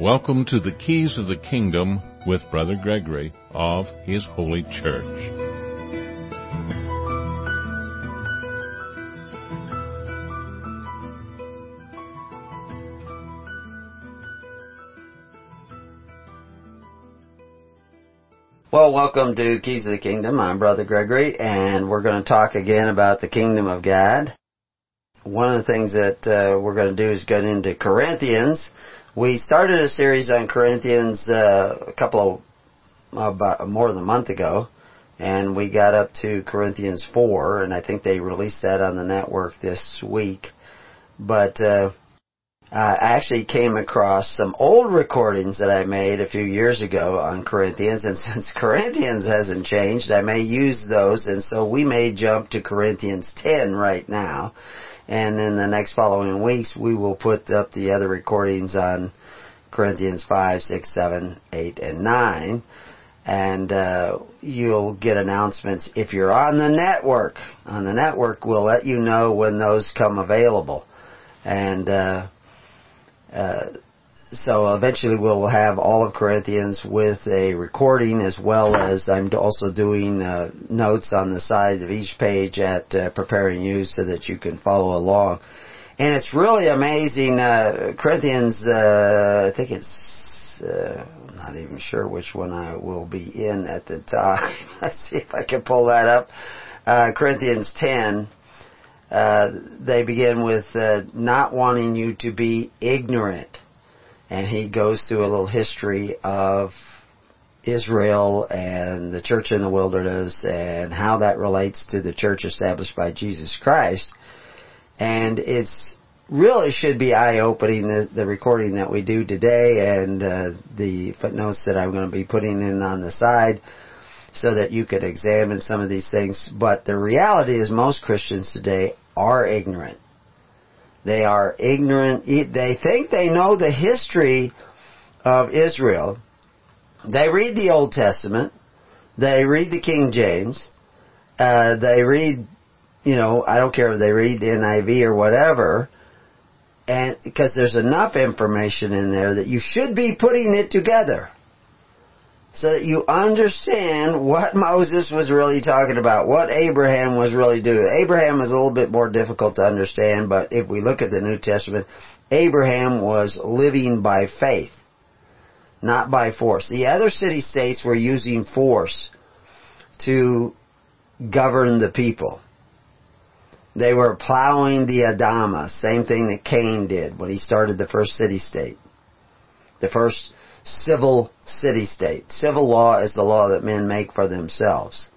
Welcome to the Keys of the Kingdom with Brother Gregory of His Holy Church. Well, welcome to Keys of the Kingdom. I'm Brother Gregory, and we're going to talk again about the Kingdom of God. One of the things that uh, we're going to do is get into Corinthians, we started a series on Corinthians uh, a couple of about more than a month ago, and we got up to Corinthians four, and I think they released that on the network this week. But uh, I actually came across some old recordings that I made a few years ago on Corinthians, and since Corinthians hasn't changed, I may use those, and so we may jump to Corinthians 10 right now and in the next following weeks we will put up the other recordings on Corinthians 5, 6, 7, 8, and 9. And uh, you'll get announcements if you're on the network. On the network, we'll let you know when those come available. And uh, uh, so eventually we'll have all of Corinthians with a recording as well as I'm also doing uh, notes on the side of each page at uh, Preparing You so that you can follow along. And it's really amazing, uh, Corinthians, uh, I think it's, uh, I'm not even sure which one I will be in at the time. Let's see if I can pull that up. Uh, Corinthians 10, they begin with not wanting you to be ignorant and he goes through a little history of Israel and the church in the wilderness and how that relates to the church established by Jesus Christ. And it's really should be eye-opening the, the recording that we do today and uh, the footnotes that I'm going to be putting in on the side so that you could examine some of these things. But the reality is most Christians today are ignorant they are ignorant. They think they know the history of Israel. They read the Old Testament. They read the King James. Uh, they read, you know, I don't care if they read the NIV or whatever, and because there's enough information in there that you should be putting it together so that you understand what Moses was really talking about, what Abraham was really doing. Abraham is a little bit more difficult to understand, but if we look at the New Testament, Abraham was living by faith, not by force. The other city states were using force to govern the people. They were plowing the Adama, same thing that Cain did when he started the first city state. The first civil city-state. Civil law is the law that men make for themselves.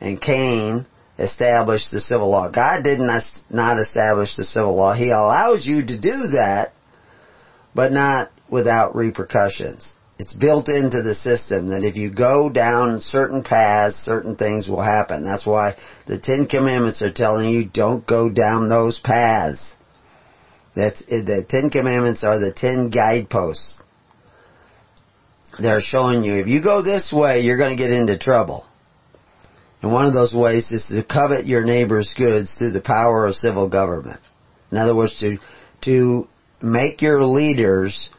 And Cain established the civil law. God did not, not establish the civil law. He allows you to do that, but not without repercussions. It's built into the system that if you go down certain paths, certain things will happen. That's why the Ten Commandments are telling you don't go down those paths. That's, eh, the Ten Commandments are the ten guideposts they're showing you if you go this way, you're going to get into trouble. And one of those ways is to covet your neighbor's goods through the power of civil government. In other words, to, to make your leaders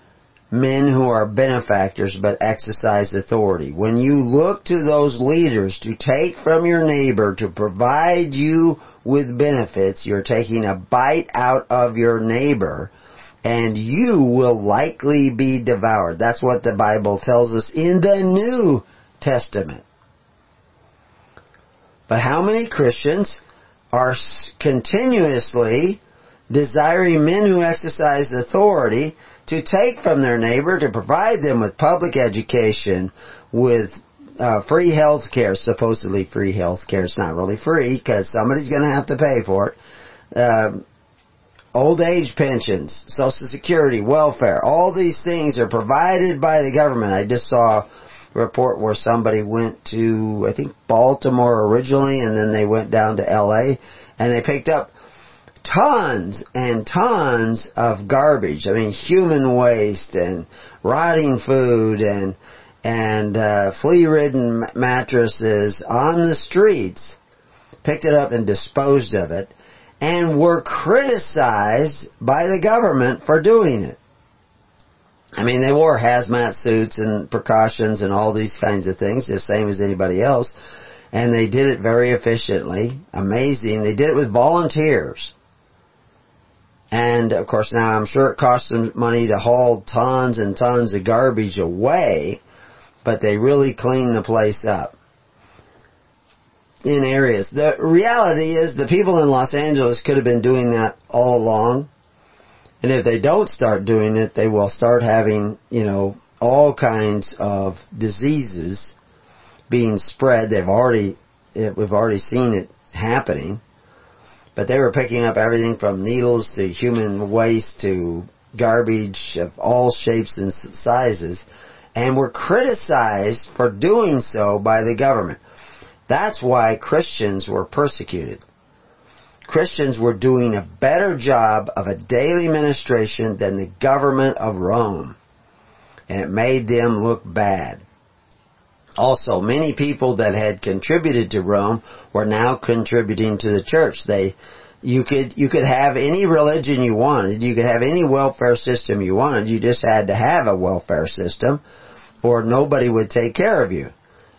men who are benefactors but exercise authority. When you look to those leaders to take from your neighbor to provide you with benefits, you're taking a bite out of your neighbor and you will likely be devoured. That's what the Bible tells us in the New Testament. But how many Christians are continuously desiring men who exercise authority to take from their neighbor to provide them with public education, with uh, free health care, supposedly free health care. It's not really free because somebody's going to have to pay for it. Uh, old age pensions, social security, welfare, all these things are provided by the government. I just saw a report where somebody went to, I think, Baltimore originally, and then they went down to LA, and they picked up tons and tons of garbage. I mean, human waste and rotting food and and uh, flea-ridden mattresses on the streets. Picked it up and disposed of it and were criticized by the government for doing it. I mean, they wore hazmat suits and precautions and all these kinds of things, the same as anybody else. And they did it very efficiently. Amazing. They did it with volunteers. And of course now I'm sure it cost them money to haul tons and tons of garbage away, but they really cleaned the place up in areas. The reality is the people in Los Angeles could have been doing that all along. And if they don't start doing it, they will start having, you know, all kinds of diseases being spread. They've already, eh, we've already seen it happening. But they were picking up everything from needles to human waste to garbage of all shapes and sizes and were criticized for doing so by the government. That's why Christians were persecuted. Christians were doing a better job of a daily ministration than the government of Rome. And it made them look bad. Also, many people that had contributed to Rome were now contributing to the church. They, you could, you could have any religion you wanted. You could have any welfare system you wanted. You just had to have a welfare system or nobody would take care of you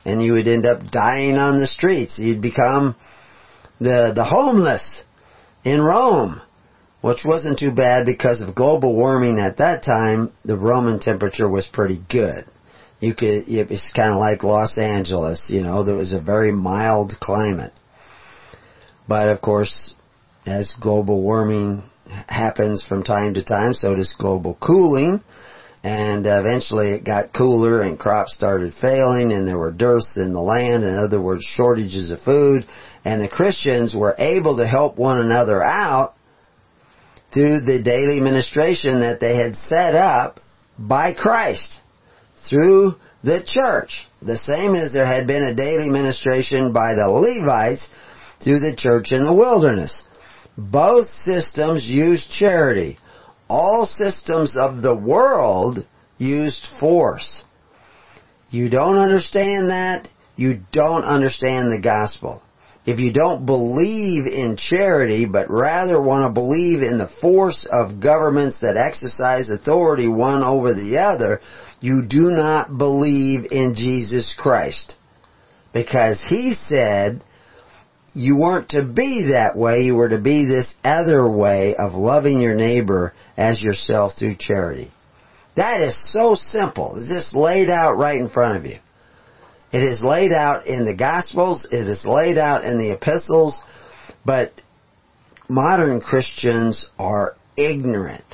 and you would end up dying on the streets. You'd become the the homeless in Rome, which wasn't too bad because of global warming at that time. The Roman temperature was pretty good. You could it was kind of like Los Angeles, you know, there was a very mild climate. But of course, as global warming happens from time to time, so does global cooling and eventually it got cooler and crops started failing and there were dearths in the land, in other words, shortages of food, and the Christians were able to help one another out through the daily ministration that they had set up by Christ through the church. The same as there had been a daily ministration by the Levites through the church in the wilderness. Both systems used charity all systems of the world used force. You don't understand that, you don't understand the gospel. If you don't believe in charity, but rather want to believe in the force of governments that exercise authority one over the other, you do not believe in Jesus Christ. Because He said, you weren't to be that way, you were to be this other way of loving your neighbor as yourself through charity. That is so simple. It's just laid out right in front of you. It is laid out in the Gospels, it is laid out in the epistles, but modern Christians are ignorant.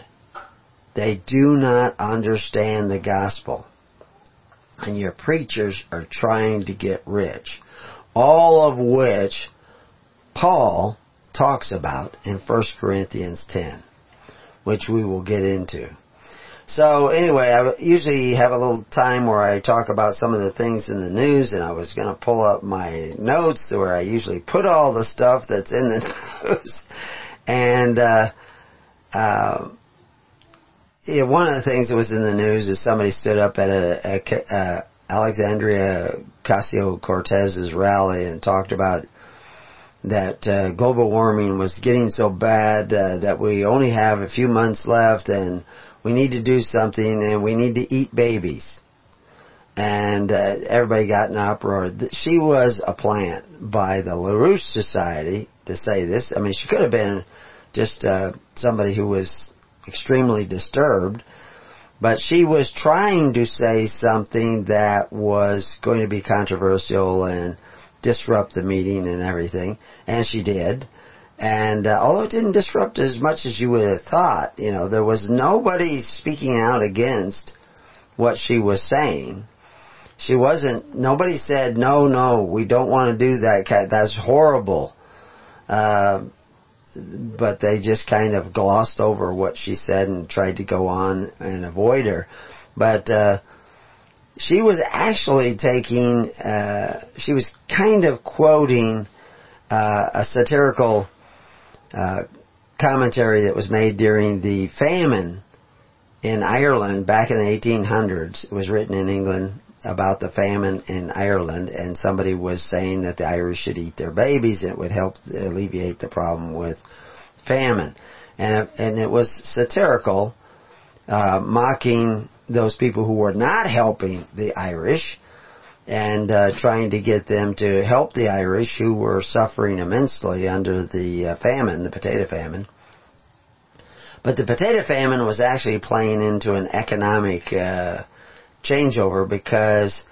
They do not understand the gospel. And your preachers are trying to get rich. All of which Paul talks about in 1 Corinthians 10, which we will get into. So anyway, I usually have a little time where I talk about some of the things in the news, and I was going to pull up my notes where I usually put all the stuff that's in the news. And uh, uh, yeah, one of the things that was in the news is somebody stood up at a, a, a Alexandria Ocasio Cortez's rally and talked about that uh, global warming was getting so bad uh, that we only have a few months left and we need to do something and we need to eat babies. And uh, everybody got an uproar. She was a plant by the LaRouche Society to say this. I mean, she could have been just uh, somebody who was extremely disturbed, but she was trying to say something that was going to be controversial and disrupt the meeting and everything, and she did. And uh, although it didn't disrupt as much as you would have thought, you know, there was nobody speaking out against what she was saying. She wasn't. Nobody said, "No, no, we don't want to do that. That's horrible." Uh, but they just kind of glossed over what she said and tried to go on and avoid her. But uh, she was actually taking, uh, she was kind of quoting uh, a satirical uh, commentary that was made during the famine in Ireland back in the 1800s. It was written in England about the famine in Ireland, and somebody was saying that the Irish should eat their babies and it would help alleviate the problem with famine. And it, and it was satirical, uh, mocking those people who were not helping the Irish and uh, trying to get them to help the Irish who were suffering immensely under the uh, famine, the potato famine. But the potato famine was actually playing into an economic uh, changeover because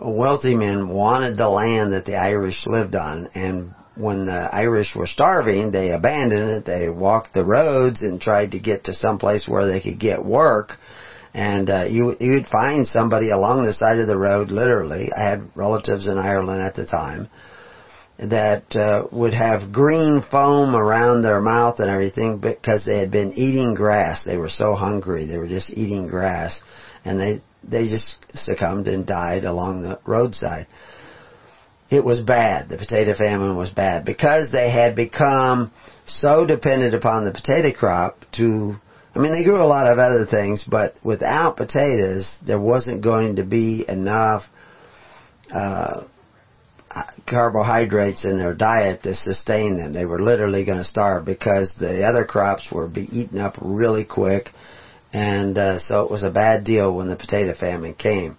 wealthy men wanted the land that the Irish lived on, and when the Irish were starving, they abandoned it. They walked the roads and tried to get to some place where they could get work. And uh, you you would find somebody along the side of the road, literally. I had relatives in Ireland at the time that uh, would have green foam around their mouth and everything because they had been eating grass. They were so hungry; they were just eating grass, and they they just succumbed and died along the roadside. It was bad. The potato famine was bad because they had become so dependent upon the potato crop to I mean, they grew a lot of other things, but without potatoes, there wasn't going to be enough uh, carbohydrates in their diet to sustain them. They were literally going to starve because the other crops were be eaten up really quick and uh, so it was a bad deal when the potato famine came.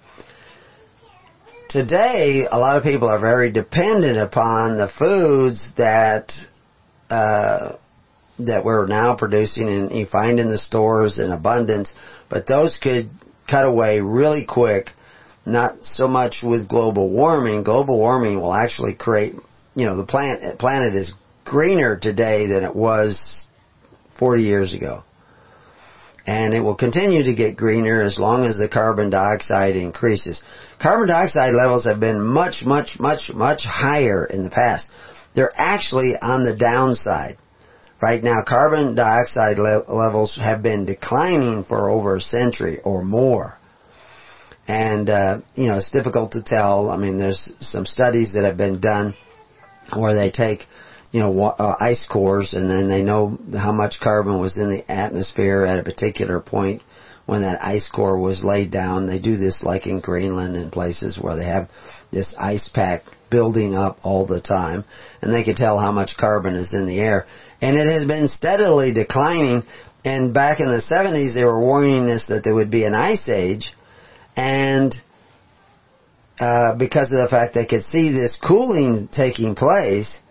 Today, a lot of people are very dependent upon the foods that uh, that we're now producing and you find in the stores in abundance, but those could cut away really quick. Not so much with global warming. Global warming will actually create, you know, the planet planet is greener today than it was 40 years ago and it will continue to get greener as long as the carbon dioxide increases. Carbon dioxide levels have been much, much, much, much higher in the past. They're actually on the downside. Right now, carbon dioxide le- levels have been declining for over a century or more. And, uh, you know, it's difficult to tell. I mean, there's some studies that have been done where they take you know, uh, ice cores, and then they know how much carbon was in the atmosphere at a particular point when that ice core was laid down. They do this like in Greenland and places where they have this ice pack building up all the time, and they could tell how much carbon is in the air. And it has been steadily declining, and back in the 70s they were warning us that there would be an ice age, and uh, because of the fact they could see this cooling taking place,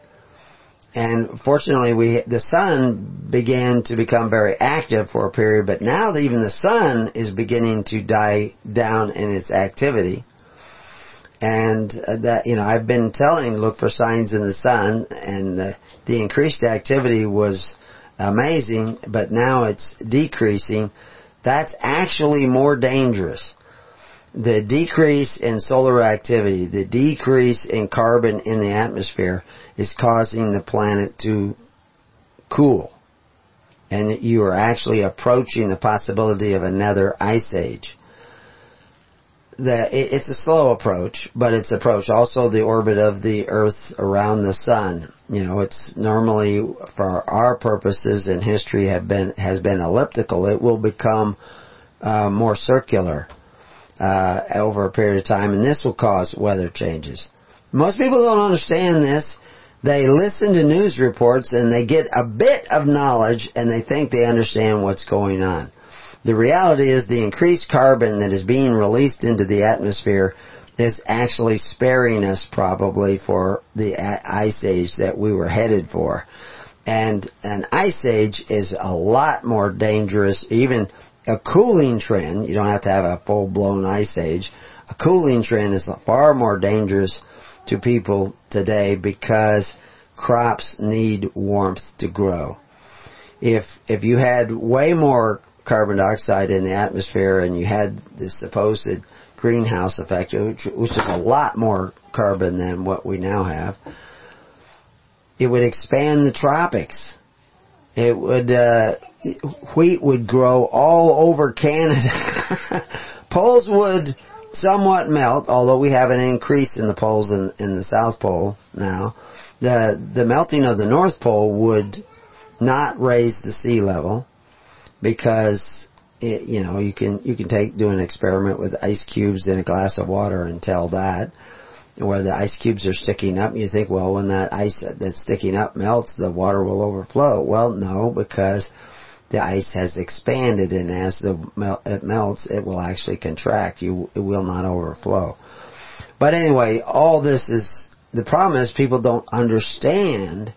and fortunately, we the sun began to become very active for a period, but now even the sun is beginning to die down in its activity. And uh, that you know, I've been telling look for signs in the sun, and the, the increased activity was amazing, but now it's decreasing. That's actually more dangerous the decrease in solar activity, the decrease in carbon in the atmosphere is causing the planet to cool. And you are actually approaching the possibility of another ice age. The, it's a slow approach, but it's approach. Also the orbit of the Earth around the Sun. You know, it's normally, for our purposes in history, have been, has been elliptical. It will become uh, more circular uh, over a period of time, and this will cause weather changes. Most people don't understand this. They listen to news reports and they get a bit of knowledge and they think they understand what's going on. The reality is the increased carbon that is being released into the atmosphere is actually sparing us probably for the ice age that we were headed for. And an ice age is a lot more dangerous even a cooling trend, you don't have to have a full blown ice age, a cooling trend is far more dangerous to people today because crops need warmth to grow. If, if you had way more carbon dioxide in the atmosphere and you had the supposed greenhouse effect, which, which is a lot more carbon than what we now have, it would expand the tropics. It would, uh, wheat would grow all over Canada. poles would somewhat melt, although we have an increase in the poles in, in the South Pole now. The, the melting of the North Pole would not raise the sea level because it, you know you can you can take do an experiment with ice cubes in a glass of water and tell that where the ice cubes are sticking up, you think, well, when that ice that's sticking up melts, the water will overflow. Well, no, because the ice has expanded and as the mel- it melts, it will actually contract. You, it will not overflow. But anyway, all this is, the problem is people don't understand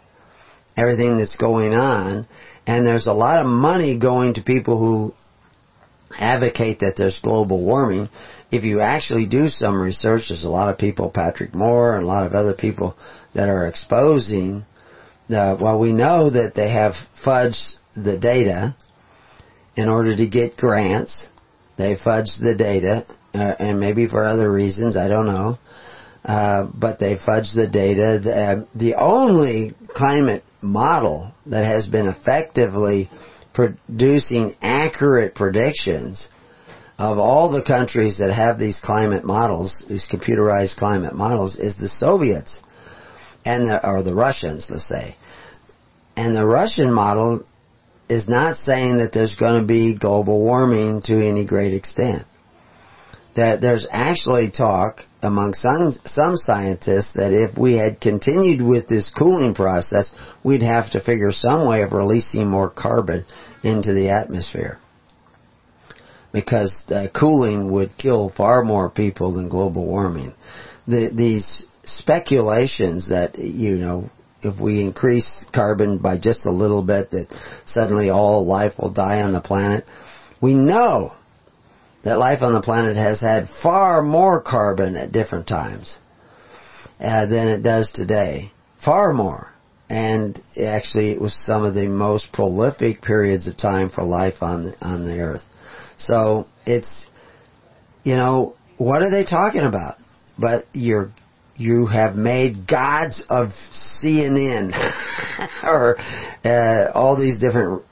everything that's going on and there's a lot of money going to people who advocate that there's global warming. If you actually do some research, there's a lot of people, Patrick Moore and a lot of other people that are exposing the, well, we know that they have fudged the data in order to get grants. They fudged the data, uh, and maybe for other reasons, I don't know. Uh, but they fudged the data. The, uh, the only climate model that has been effectively producing accurate predictions of all the countries that have these climate models, these computerized climate models, is the Soviets and the, or the Russians, let's say. And the Russian model is not saying that there's going to be global warming to any great extent. That there's actually talk among some, some scientists that if we had continued with this cooling process, we'd have to figure some way of releasing more carbon into the atmosphere. Because the cooling would kill far more people than global warming. The, these speculations that, you know, if we increase carbon by just a little bit that suddenly all life will die on the planet. We know that life on the planet has had far more carbon at different times uh, than it does today. Far more. And actually it was some of the most prolific periods of time for life on the, on the earth. So it's, you know, what are they talking about? But you're you have made gods of CNN or uh, all these different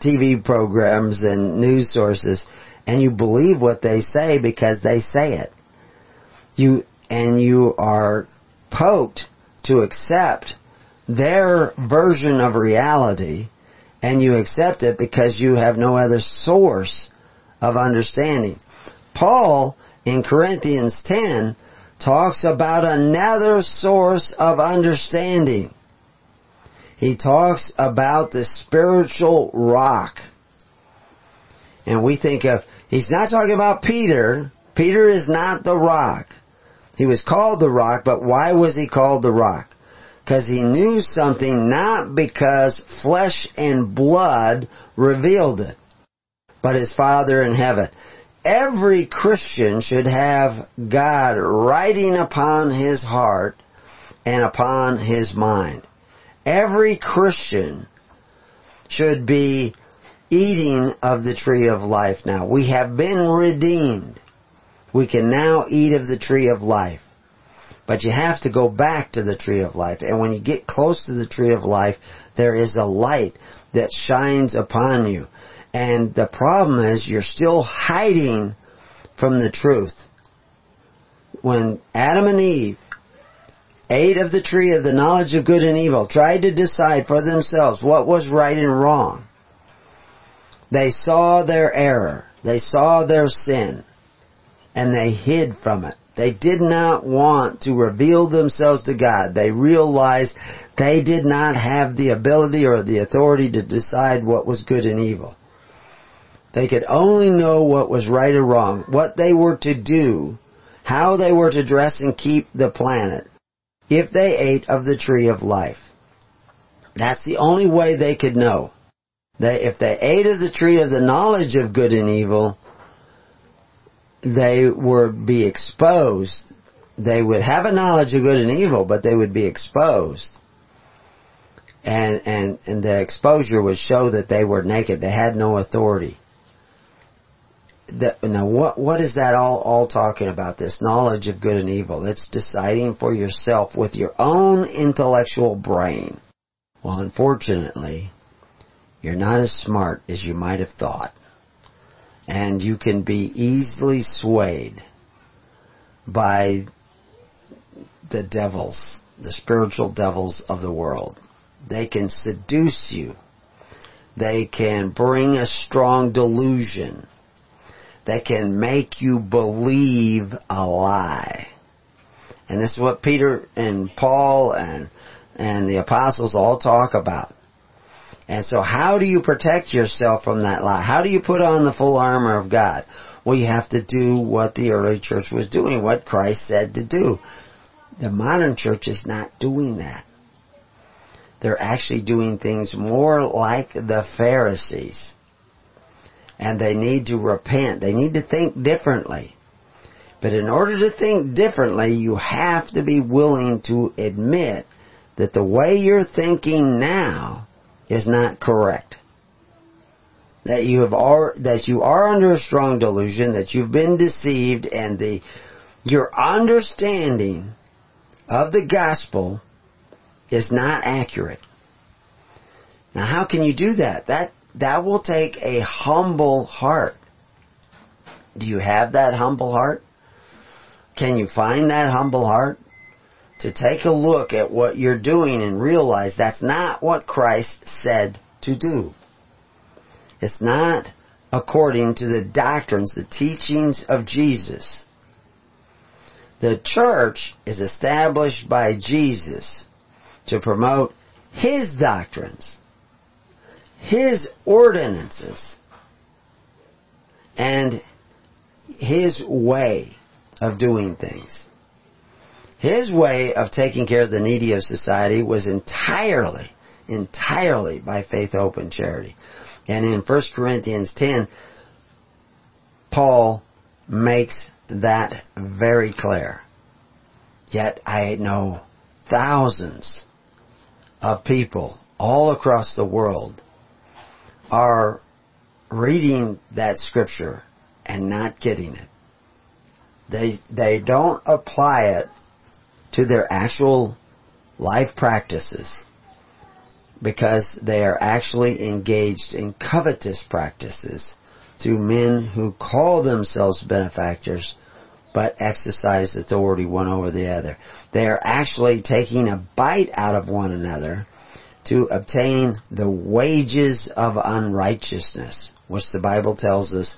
TV programs and news sources, and you believe what they say because they say it. You and you are poked to accept their version of reality, and you accept it because you have no other source of understanding. Paul in Corinthians 10 talks about another source of understanding. He talks about the spiritual rock. And we think of, he's not talking about Peter. Peter is not the rock. He was called the rock, but why was he called the rock? Because he knew something not because flesh and blood revealed it, but his Father in heaven every Christian should have God writing upon his heart and upon his mind. Every Christian should be eating of the tree of life now. We have been redeemed. We can now eat of the tree of life. But you have to go back to the tree of life. And when you get close to the tree of life, there is a light that shines upon you. And the problem is you're still hiding from the truth. When Adam and Eve ate of the tree of the knowledge of good and evil, tried to decide for themselves what was right and wrong, they saw their error. They saw their sin. And they hid from it. They did not want to reveal themselves to God. They realized they did not have the ability or the authority to decide what was good and evil. They could only know what was right or wrong, what they were to do, how they were to dress and keep the planet, if they ate of the tree of life. That's the only way they could know. That if they ate of the tree of the knowledge of good and evil, they would be exposed. They would have a knowledge of good and evil, but they would be exposed. And, and, and the exposure would show that they were naked. They had no authority that, now what what is that all all talking about? This knowledge of good and evil. It's deciding for yourself with your own intellectual brain. Well, unfortunately, you're not as smart as you might have thought, and you can be easily swayed by the devils, the spiritual devils of the world. They can seduce you. They can bring a strong delusion that can make you believe a lie. And this is what Peter and Paul and, and the apostles all talk about. And so how do you protect yourself from that lie? How do you put on the full armor of God? Well, you have to do what the early church was doing, what Christ said to do. The modern church is not doing that. They're actually doing things more like the Pharisees. And they need to repent. They need to think differently. But in order to think differently, you have to be willing to admit that the way you're thinking now is not correct. That you have are, that you are under a strong delusion, that you've been deceived, and the your understanding of the gospel is not accurate. Now how can you do that? That that will take a humble heart. Do you have that humble heart? Can you find that humble heart? To take a look at what you're doing and realize that's not what Christ said to do. It's not according to the doctrines, the teachings of Jesus. The church is established by Jesus to promote His doctrines, His ordinances, and His way of doing things. His way of taking care of the needy of society was entirely, entirely by faith, hope, and charity. And in 1 Corinthians 10, Paul makes that very clear. Yet I know thousands of people all across the world are reading that scripture and not getting it. They, they don't apply it to their actual life practices because they are actually engaged in covetous practices through men who call themselves benefactors but exercise authority one over the other. They are actually taking a bite out of one another to obtain the wages of unrighteousness, which the Bible tells us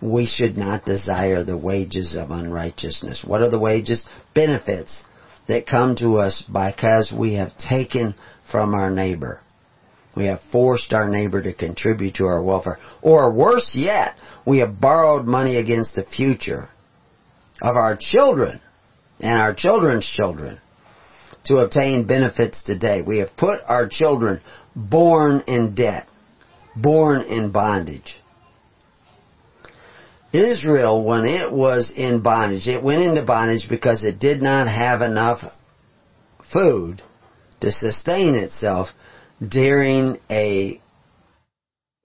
we should not desire the wages of unrighteousness. What are the wages? Benefits that come to us because we have taken from our neighbor. We have forced our neighbor to contribute to our welfare. Or worse yet, we have borrowed money against the future of our children and our children's children to obtain benefits today. We have put our children born in debt, born in bondage. Israel, when it was in bondage, it went into bondage because it did not have enough food to sustain itself during a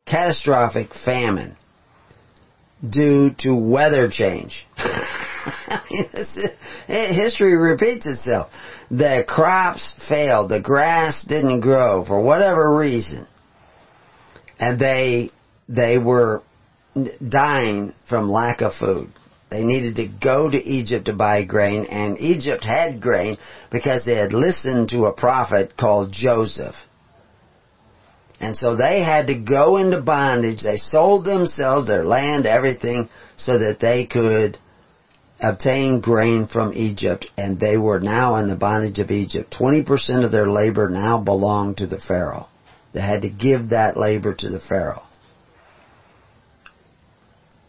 catastrophic famine due to weather change. history repeats itself. The crops failed. The grass didn't grow for whatever reason. And they, they were dying from lack of food. They needed to go to Egypt to buy grain, and Egypt had grain because they had listened to a prophet called Joseph. And so they had to go into bondage. They sold themselves, their land, everything, so that they could obtain grain from Egypt. And they were now in the bondage of Egypt. 20% of their labor now belonged to the Pharaoh. They had to give that labor to the Pharaoh.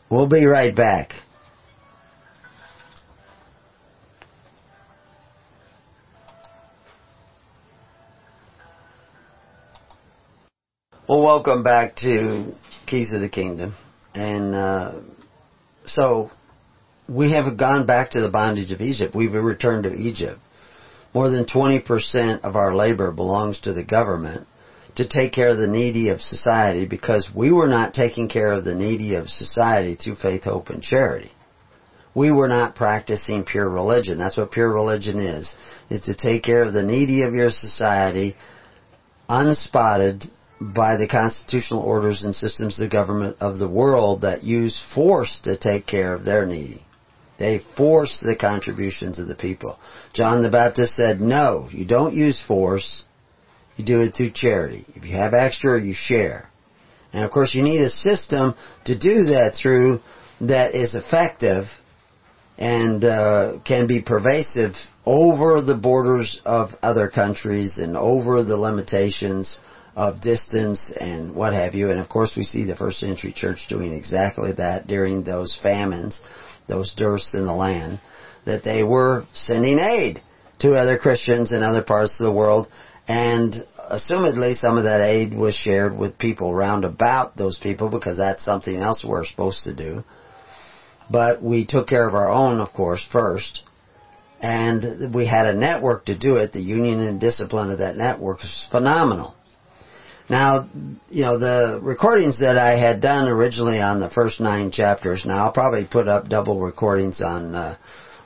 We'll be right back. Well, welcome back to Keys of the Kingdom. And uh, so we have gone back to the bondage of Egypt. We've returned to Egypt. More than 20% of our labor belongs to the government to take care of the needy of society because we were not taking care of the needy of society through faith, hope, and charity. We were not practicing pure religion. That's what pure religion is, is to take care of the needy of your society unspotted by the constitutional orders and systems of government of the world that use force to take care of their needy. They force the contributions of the people. John the Baptist said, no, you don't use force. You do it through charity. If you have extra, you share. And of course, you need a system to do that through that is effective and uh, can be pervasive over the borders of other countries and over the limitations of distance and what have you. And of course we see the first century church doing exactly that during those famines, those dearths in the land, that they were sending aid to other Christians in other parts of the world and assumedly some of that aid was shared with people round about those people because that's something else we're supposed to do. But we took care of our own, of course, first. And we had a network to do it. The union and discipline of that network was phenomenal. Now, you know, the recordings that I had done originally on the first nine chapters, now I'll probably put up double recordings on uh,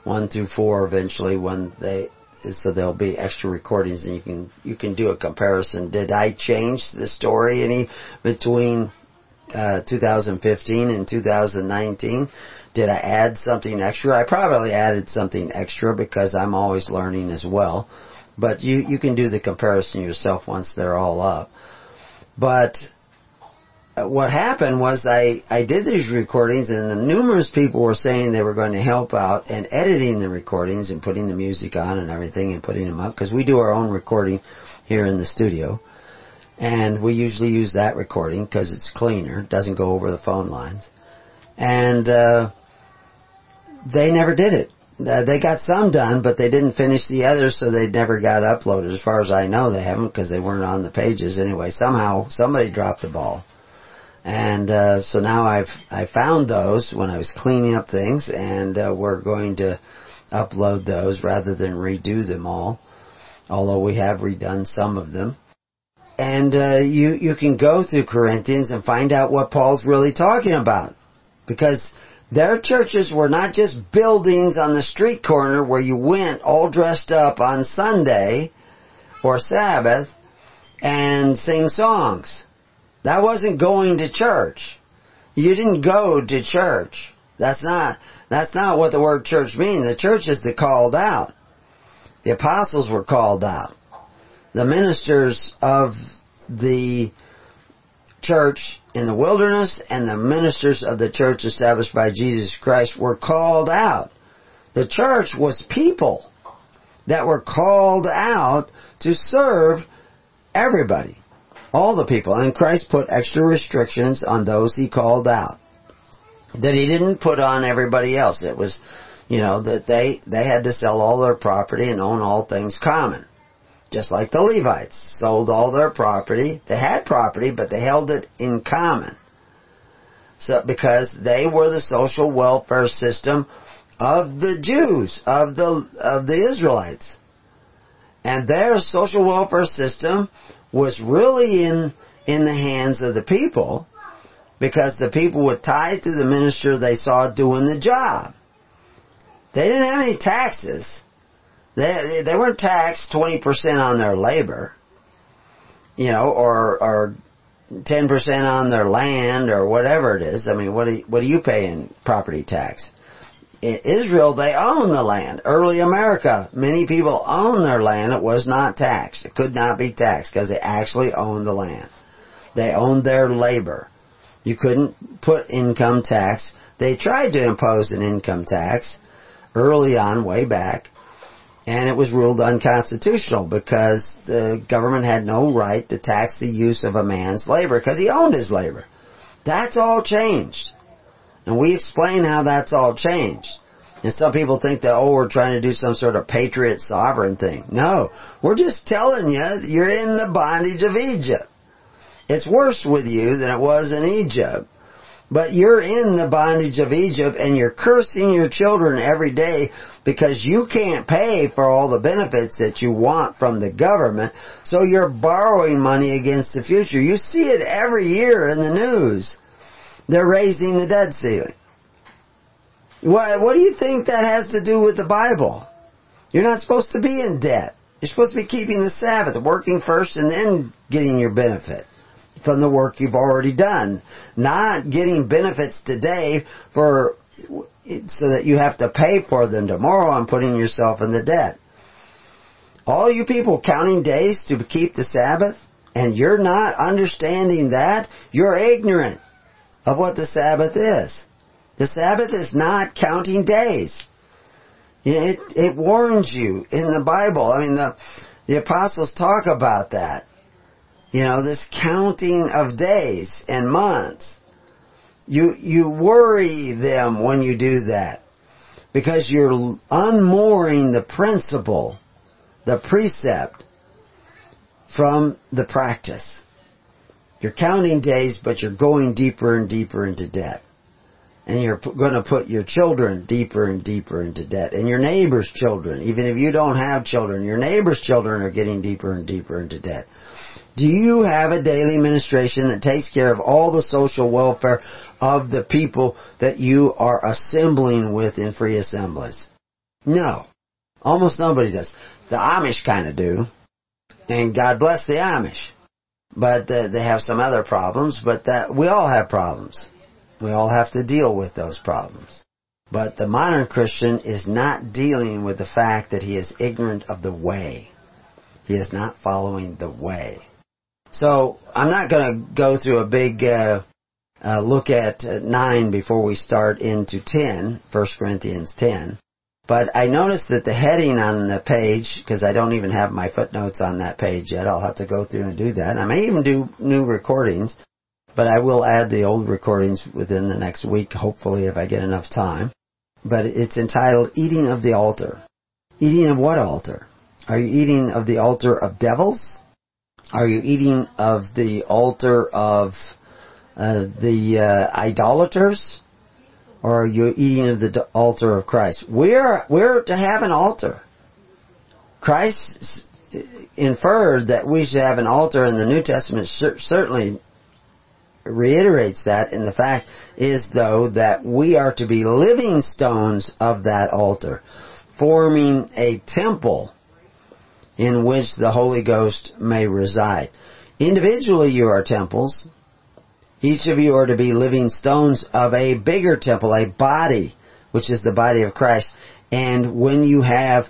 one through four eventually when they, so there'll be extra recordings and you can, you can do a comparison. Did I change the story any between uh, 2015 and 2019? Did I add something extra? I probably added something extra because I'm always learning as well. But you, you can do the comparison yourself once they're all up. But what happened was I, I did these recordings and numerous people were saying they were going to help out and editing the recordings and putting the music on and everything and putting them up because we do our own recording here in the studio. And we usually use that recording because it's cleaner, doesn't go over the phone lines. And, uh, they never did it. Uh, they got some done, but they didn't finish the others, so they never got uploaded. As far as I know, they haven't because they weren't on the pages anyway. Somehow, somebody dropped the ball, and uh, so now I've I found those when I was cleaning up things, and uh, we're going to upload those rather than redo them all. Although we have redone some of them, and uh, you you can go through Corinthians and find out what Paul's really talking about, because their churches were not just buildings on the street corner where you went all dressed up on Sunday or Sabbath and sing songs. That wasn't going to church. You didn't go to church. That's not, that's not what the word church means. The church is the called out. The apostles were called out. The ministers of the church in the wilderness and the ministers of the church established by Jesus Christ were called out. The church was people that were called out to serve everybody. All the people. And Christ put extra restrictions on those he called out. That he didn't put on everybody else. It was, you know, that they, they had to sell all their property and own all things common just like the Levites sold all their property. They had property, but they held it in common. So, because they were the social welfare system of the Jews, of the, of the Israelites. And their social welfare system was really in, in the hands of the people because the people were tied to the minister they saw doing the job. They didn't have any taxes. They they weren't taxed twenty percent on their labor, you know, or or ten percent on their land or whatever it is. I mean, what do you, what do you pay in property tax? In Israel, they own the land. Early America, many people own their land. It was not taxed. It could not be taxed because they actually owned the land. They owned their labor. You couldn't put income tax. They tried to impose an income tax early on, way back, and it was ruled unconstitutional because the government had no right to tax the use of a man's labor because he owned his labor. That's all changed. And we explain how that's all changed. And some people think that, oh, we're trying to do some sort of patriot sovereign thing. No. We're just telling you you're in the bondage of Egypt. It's worse with you than it was in Egypt. But you're in the bondage of Egypt and you're cursing your children every day because you can't pay for all the benefits that you want from the government, so you're borrowing money against the future. You see it every year in the news. They're raising the debt ceiling. What, what do you think that has to do with the Bible? You're not supposed to be in debt. You're supposed to be keeping the Sabbath, working first and then getting your benefit from the work you've already done. Not getting benefits today for so that you have to pay for them tomorrow and putting yourself in the debt. All you people counting days to keep the Sabbath, and you're not understanding that, you're ignorant of what the Sabbath is. The Sabbath is not counting days. It, it warns you in the Bible. I mean, the, the apostles talk about that. You know, this counting of days and months. You, you worry them when you do that because you're unmooring the principle, the precept from the practice. You're counting days, but you're going deeper and deeper into debt. And you're going to put your children deeper and deeper into debt. And your neighbor's children, even if you don't have children, your neighbor's children are getting deeper and deeper into debt. Do you have a daily ministration that takes care of all the social welfare of the people that you are assembling with in free assemblies? No. Almost nobody does. The Amish kind of do. And God bless the Amish. But uh, they have some other problems, but that we all have problems. We all have to deal with those problems. But the modern Christian is not dealing with the fact that he is ignorant of the way. He is not following the way. So I'm not going to go through a big uh, uh, look at uh, 9 before we start into 10, 1 Corinthians 10. But I noticed that the heading on the page, because I don't even have my footnotes on that page yet, I'll have to go through and do that. I may even do new recordings, but I will add the old recordings within the next week, hopefully, if I get enough time. But it's entitled Eating of the Altar. Eating of what altar? Are you eating of the altar of devils? Are you eating of the altar of uh, the uh, idolaters? Or are you eating of the altar of Christ? We're, we're to have an altar. Christ inferred that we should have an altar in the New Testament certainly reiterates that and the fact is though that we are to be living stones of that altar forming a temple in which the Holy Ghost may reside. Individually you are temples, each of you are to be living stones of a bigger temple, a body, which is the body of Christ. And when you have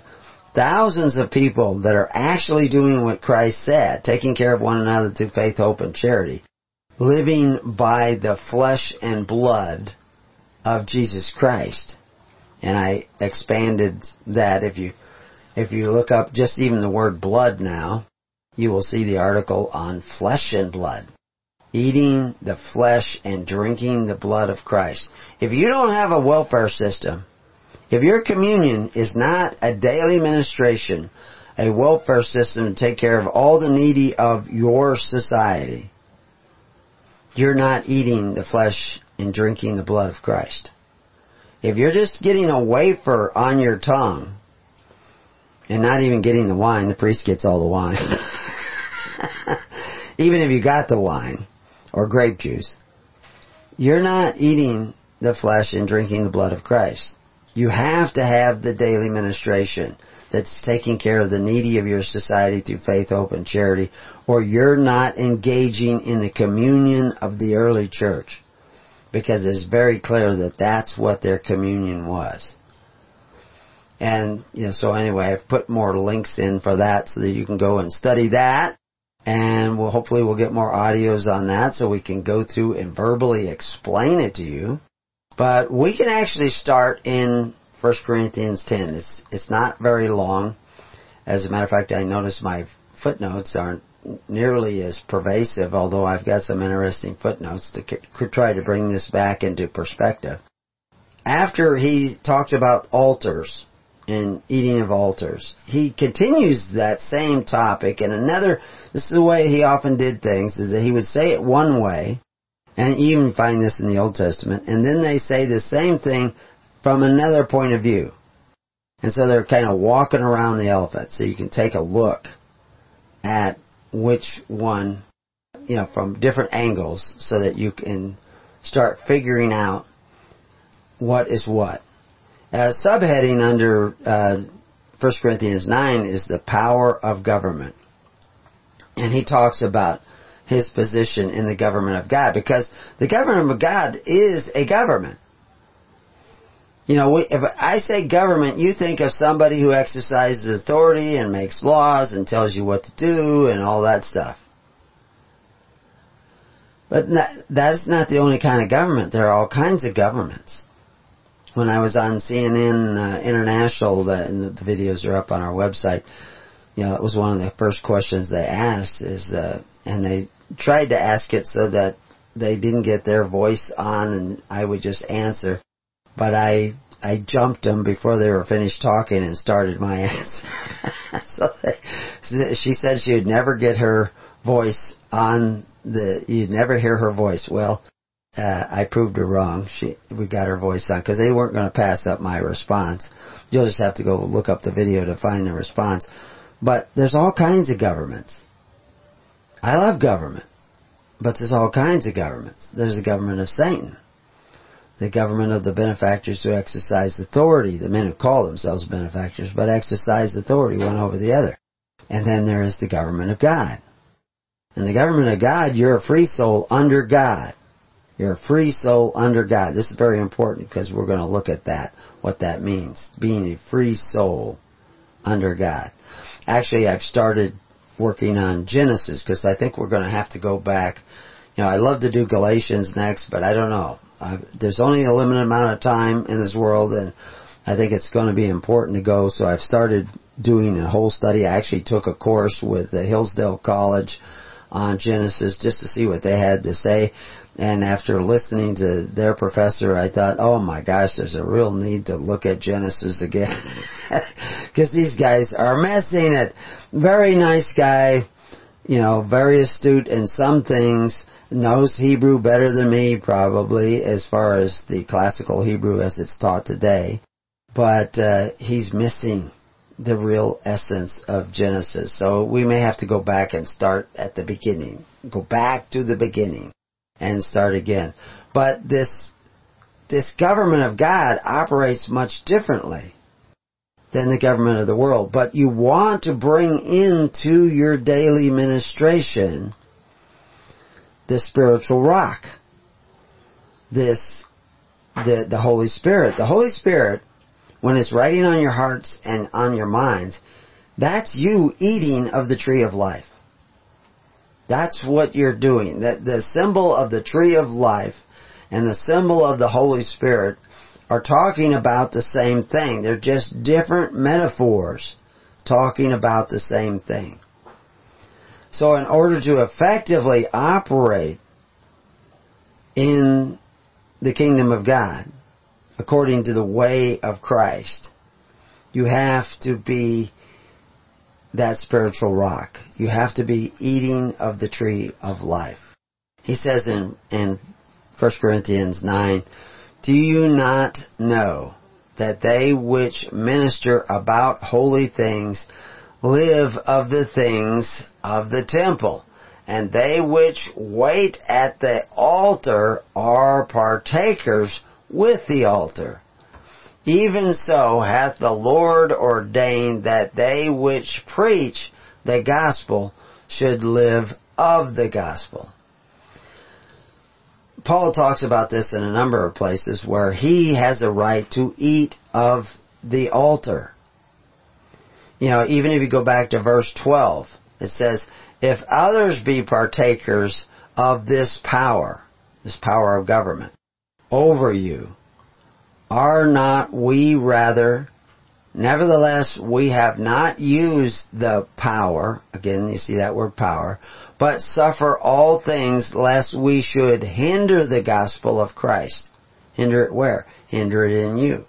thousands of people that are actually doing what Christ said, taking care of one another through faith, hope, and charity, living by the flesh and blood of Jesus Christ. And I expanded that if you, if you look up just even the word blood now, you will see the article on flesh and blood eating the flesh and drinking the blood of Christ. If you don't have a welfare system, if your communion is not a daily ministration, a welfare system to take care of all the needy of your society, you're not eating the flesh and drinking the blood of Christ. If you're just getting a wafer on your tongue and not even getting the wine, the priest gets all the wine. even if you got the wine, or grape juice, you're not eating the flesh and drinking the blood of Christ. You have to have the daily ministration that's taking care of the needy of your society through faith, hope, and charity, or you're not engaging in the communion of the early church. Because it's very clear that that's what their communion was. And, you know, so anyway, I've put more links in for that so that you can go and study that and we'll hopefully we'll get more audios on that so we can go through and verbally explain it to you. But we can actually start in 1 Corinthians 10. It's it's not very long. As a matter of fact, I notice my footnotes aren't nearly as pervasive, although I've got some interesting footnotes to try to bring this back into perspective. After he talked about altars, and eating of altars. He continues that same topic and another, this is the way he often did things, is that he would say it one way, and you even find this in the Old Testament, and then they say the same thing from another point of view. And so they're kind of walking around the elephant, so you can take a look at which one, you know, from different angles, so that you can start figuring out what is what. A subheading under uh, 1 Corinthians 9 is the power of government. And he talks about his position in the government of God because the government of God is a government. You know, if I say government, you think of somebody who exercises authority and makes laws and tells you what to do and all that stuff. But that's not the only kind of government. There are all kinds of governments when I was on CNN uh, International, the, the videos are up on our website. You know, that was one of the first questions they asked is, uh, and they tried to ask it so that they didn't get their voice on and I would just answer. But I, I jumped them before they were finished talking and started my answer. so they, she said she would never get her voice on the, you'd never hear her voice. Well, uh, I proved her wrong. She, we got her voice on because they weren't going to pass up my response. You'll just have to go look up the video to find the response. But there's all kinds of governments. I love government, but there's all kinds of governments. There's the government of Satan, the government of the benefactors who exercise authority, the men who call themselves benefactors, but exercise authority one over the other. And then there is the government of God. In the government of God, you're a free soul under God. You're a free soul under God. This is very important because we're going to look at that, what that means. Being a free soul under God. Actually, I've started working on Genesis because I think we're going to have to go back. You know, I'd love to do Galatians next, but I don't know. I, there's only a limited amount of time in this world and I think it's going to be important to go. So I've started doing a whole study. I actually took a course with the Hillsdale College on Genesis just to see what they had to say. And after listening to their professor, I thought, oh my gosh, there's a real need to look at Genesis again. Because these guys are messing it. Very nice guy, you know, very astute in some things, knows Hebrew better than me probably as far as the classical Hebrew as it's taught today. But uh, he's missing the real essence of Genesis. So we may have to go back and start at the beginning. Go back to the beginning and start again. But this, this government of God operates much differently than the government of the world. But you want to bring into your daily ministration the spiritual rock. This, the, the Holy Spirit. The Holy Spirit, when it's writing on your hearts and on your minds, that's you eating of the tree of life. That's what you're doing. That the symbol of the tree of life and the symbol of the Holy Spirit are talking about the same thing. They're just different metaphors talking about the same thing. So in order to effectively operate in the kingdom of God, according to the way of Christ, you have to be that spiritual rock. You have to be eating of the tree of life. He says in, in 1 Corinthians 9, Do you not know that they which minister about holy things live of the things of the temple? And they which wait at the altar are partakers with the altar. Even so hath the Lord ordained that they which preach the gospel should live of the gospel. Paul talks about this in a number of places where he has a right to eat of the altar. You know, even if you go back to verse 12, it says, If others be partakers of this power, this power of government, over you, are not we rather, nevertheless we have not used the power, again you see that word power, but suffer all things lest we should hinder the gospel of Christ. Hinder it where? Hinder it in you.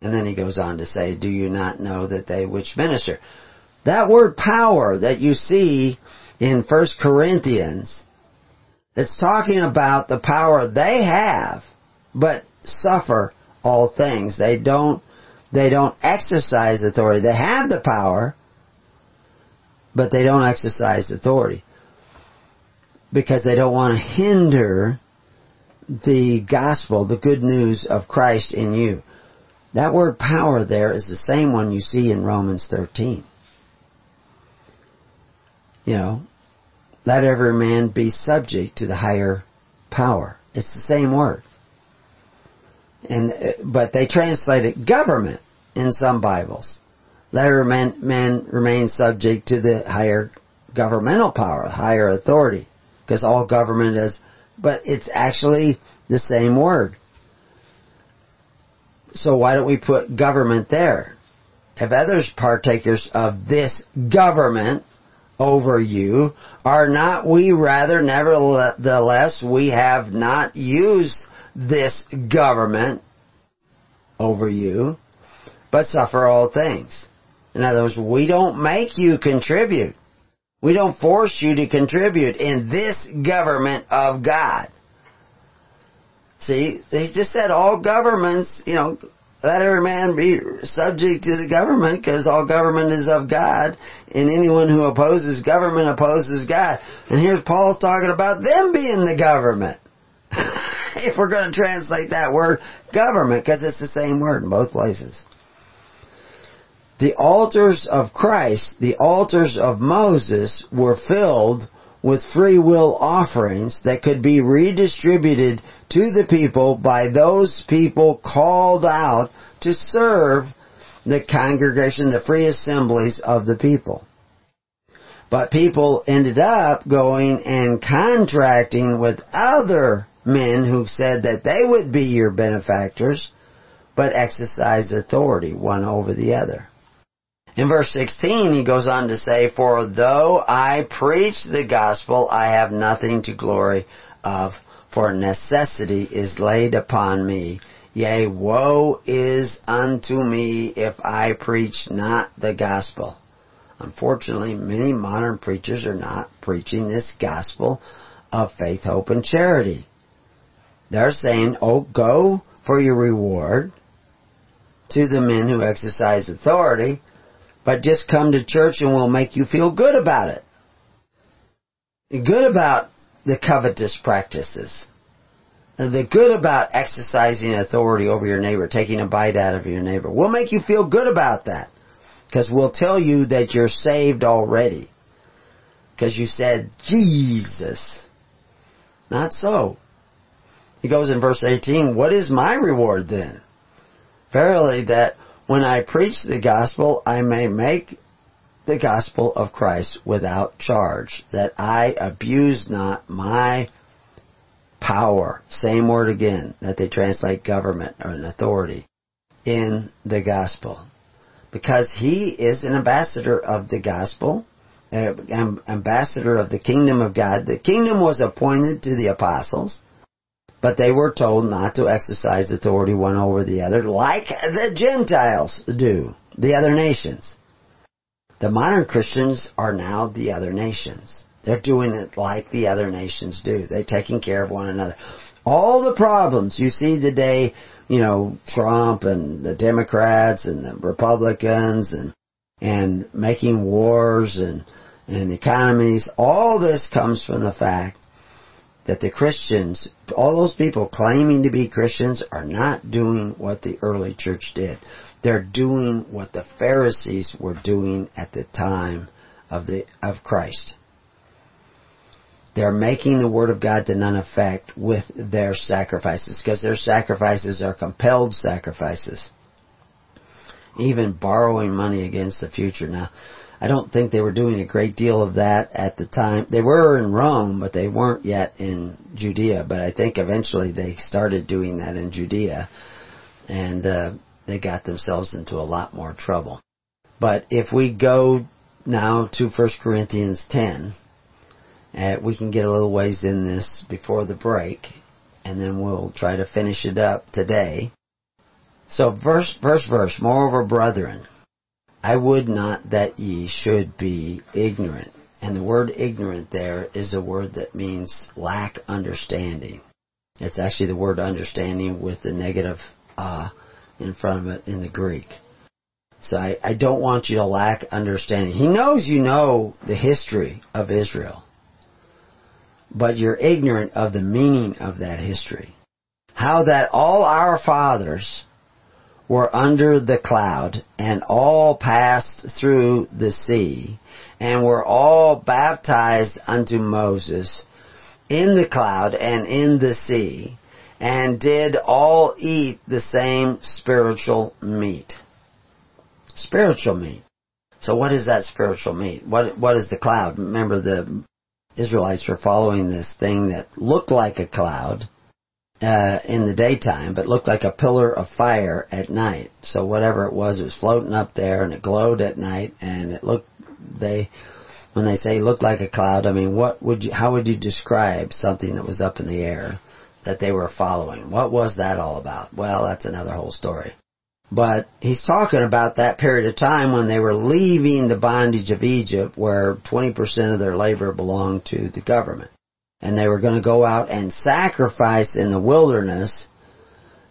And then he goes on to say, do you not know that they which minister? That word power that you see in 1 Corinthians, it's talking about the power they have, but suffer all things. They don't, they don't exercise authority. They have the power, but they don't exercise authority. Because they don't want to hinder the gospel, the good news of Christ in you. That word power there is the same one you see in Romans 13. You know, let every man be subject to the higher power. It's the same word and uh, but they translate it government in some Bibles. Let man, man remain subject to the higher governmental power, higher authority, because all government is, but it's actually the same word. So why don't we put government there? have others partakers of this government over you, are not we rather nevertheless we have not used this government over you, but suffer all things. In other words, we don't make you contribute. We don't force you to contribute in this government of God. See, they just said all governments, you know, let every man be subject to the government because all government is of God and anyone who opposes government opposes God. And here's Paul's talking about them being the government. if we're going to translate that word government because it's the same word in both places. The altars of Christ, the altars of Moses were filled with free will offerings that could be redistributed to the people by those people called out to serve the congregation, the free assemblies of the people. But people ended up going and contracting with other men who said that they would be your benefactors, but exercise authority one over the other. In verse 16, he goes on to say, For though I preach the gospel, I have nothing to glory of, for necessity is laid upon me. Yea, woe is unto me if I preach not the gospel. Unfortunately, many modern preachers are not preaching this gospel of faith, hope, and charity. They're saying, oh, go for your reward to the men who exercise authority, but just come to church and we'll make you feel good about it. Good about the covetous practices. The good about exercising authority over your neighbor, taking a bite out of your neighbor. We'll make you feel good about that. Because we'll tell you that you're saved already. Because you said, Jesus. Not so. He goes in verse 18, What is my reward then? Verily that when I preach the gospel, I may make the gospel of Christ without charge, that I abuse not my power. Same word again, that they translate government or an authority in the gospel. Because he is an ambassador of the gospel, eh, an ambassador of the kingdom of God. The kingdom was appointed to the apostles. But they were told not to exercise authority one over the other like the Gentiles do, the other nations. The modern Christians are now the other nations. They're doing it like the other nations do. They're taking care of one another. All the problems you see today, you know, Trump and the Democrats and the Republicans and, and making wars and, and economies, all this comes from the fact that the Christians, all those people claiming to be Christians are not doing what the early church did. They're doing what the Pharisees were doing at the time of the, of Christ. They're making the Word of God to none effect with their sacrifices because their sacrifices are compelled sacrifices. Even borrowing money against the future. Now, I don't think they were doing a great deal of that at the time. They were in Rome, but they weren't yet in Judea. But I think eventually they started doing that in Judea, and uh, they got themselves into a lot more trouble. But if we go now to 1 Corinthians 10, uh, we can get a little ways in this before the break, and then we'll try to finish it up today. So verse, verse, verse, moreover, brethren, I would not that ye should be ignorant. And the word ignorant there is a word that means lack understanding. It's actually the word understanding with the negative uh in front of it in the Greek. So I, I don't want you to lack understanding. He knows you know the history of Israel. But you're ignorant of the meaning of that history. How that all our fathers were under the cloud and all passed through the sea and were all baptized unto Moses in the cloud and in the sea and did all eat the same spiritual meat. Spiritual meat. So what is that spiritual meat? What, what is the cloud? Remember the Israelites were following this thing that looked like a cloud uh, in the daytime, but looked like a pillar of fire at night. So whatever it was, it was floating up there and it glowed at night and it looked, they, when they say looked like a cloud, I mean, what would you, how would you describe something that was up in the air that they were following? What was that all about? Well, that's another whole story. But he's talking about that period of time when they were leaving the bondage of Egypt where 20% of their labor belonged to the government and they were going to go out and sacrifice in the wilderness.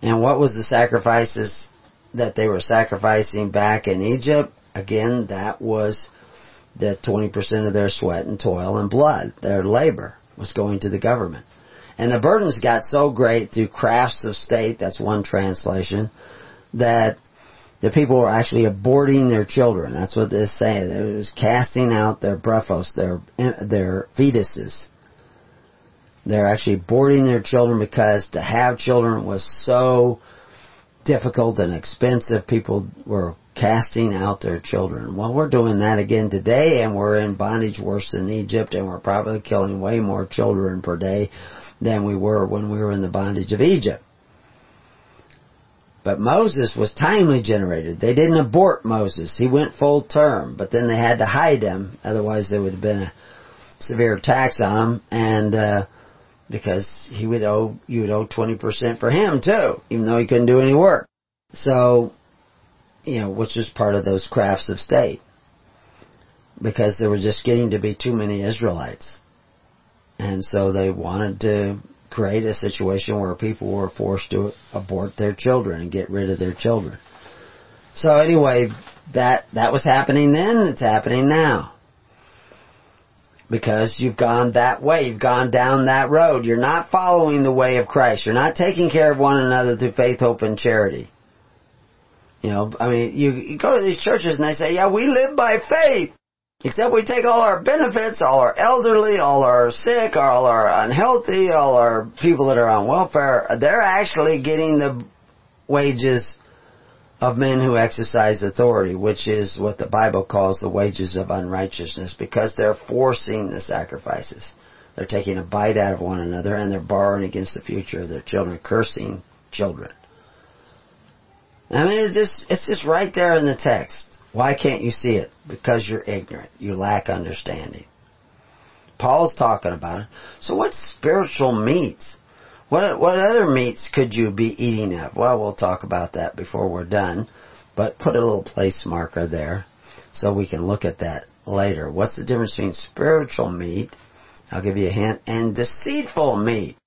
And what was the sacrifices that they were sacrificing back in Egypt? Again, that was the 20% of their sweat and toil and blood, their labor was going to the government. And the burdens got so great through crafts of state, that's one translation, that the people were actually aborting their children. That's what they're saying. It was casting out their brephos, their, their fetuses they're actually boarding their children because to have children was so difficult and expensive. People were casting out their children. Well, we're doing that again today and we're in bondage worse than Egypt and we're probably killing way more children per day than we were when we were in the bondage of Egypt. But Moses was timely generated. They didn't abort Moses. He went full term, but then they had to hide him. Otherwise there would have been a severe tax on him and, uh, because he would owe, you would owe 20% for him too, even though he couldn't do any work. So, you know, which is part of those crafts of state. Because there were just getting to be too many Israelites. And so they wanted to create a situation where people were forced to abort their children and get rid of their children. So anyway, that, that was happening then, it's happening now because you've gone that way. You've gone down that road. You're not following the way of Christ. You're not taking care of one another through faith, hope, and charity. You know, I mean, you, you go to these churches and they say, yeah, we live by faith. Except we take all our benefits, all our elderly, all our sick, all our unhealthy, all our people that are on welfare, they're actually getting the wages of men who exercise authority, which is what the Bible calls the wages of unrighteousness, because they're forcing the sacrifices. They're taking a bite out of one another and they're borrowing against the future of their children, cursing children. I mean, it's just, it's just right there in the text. Why can't you see it? Because you're ignorant. You lack understanding. Paul's talking about it. So what's spiritual meats? What what other meats could you be eating of? Well, we'll talk about that before we're done, but put a little place marker there so we can look at that later. What's the difference between spiritual meat? I'll give you a hint and deceitful meat.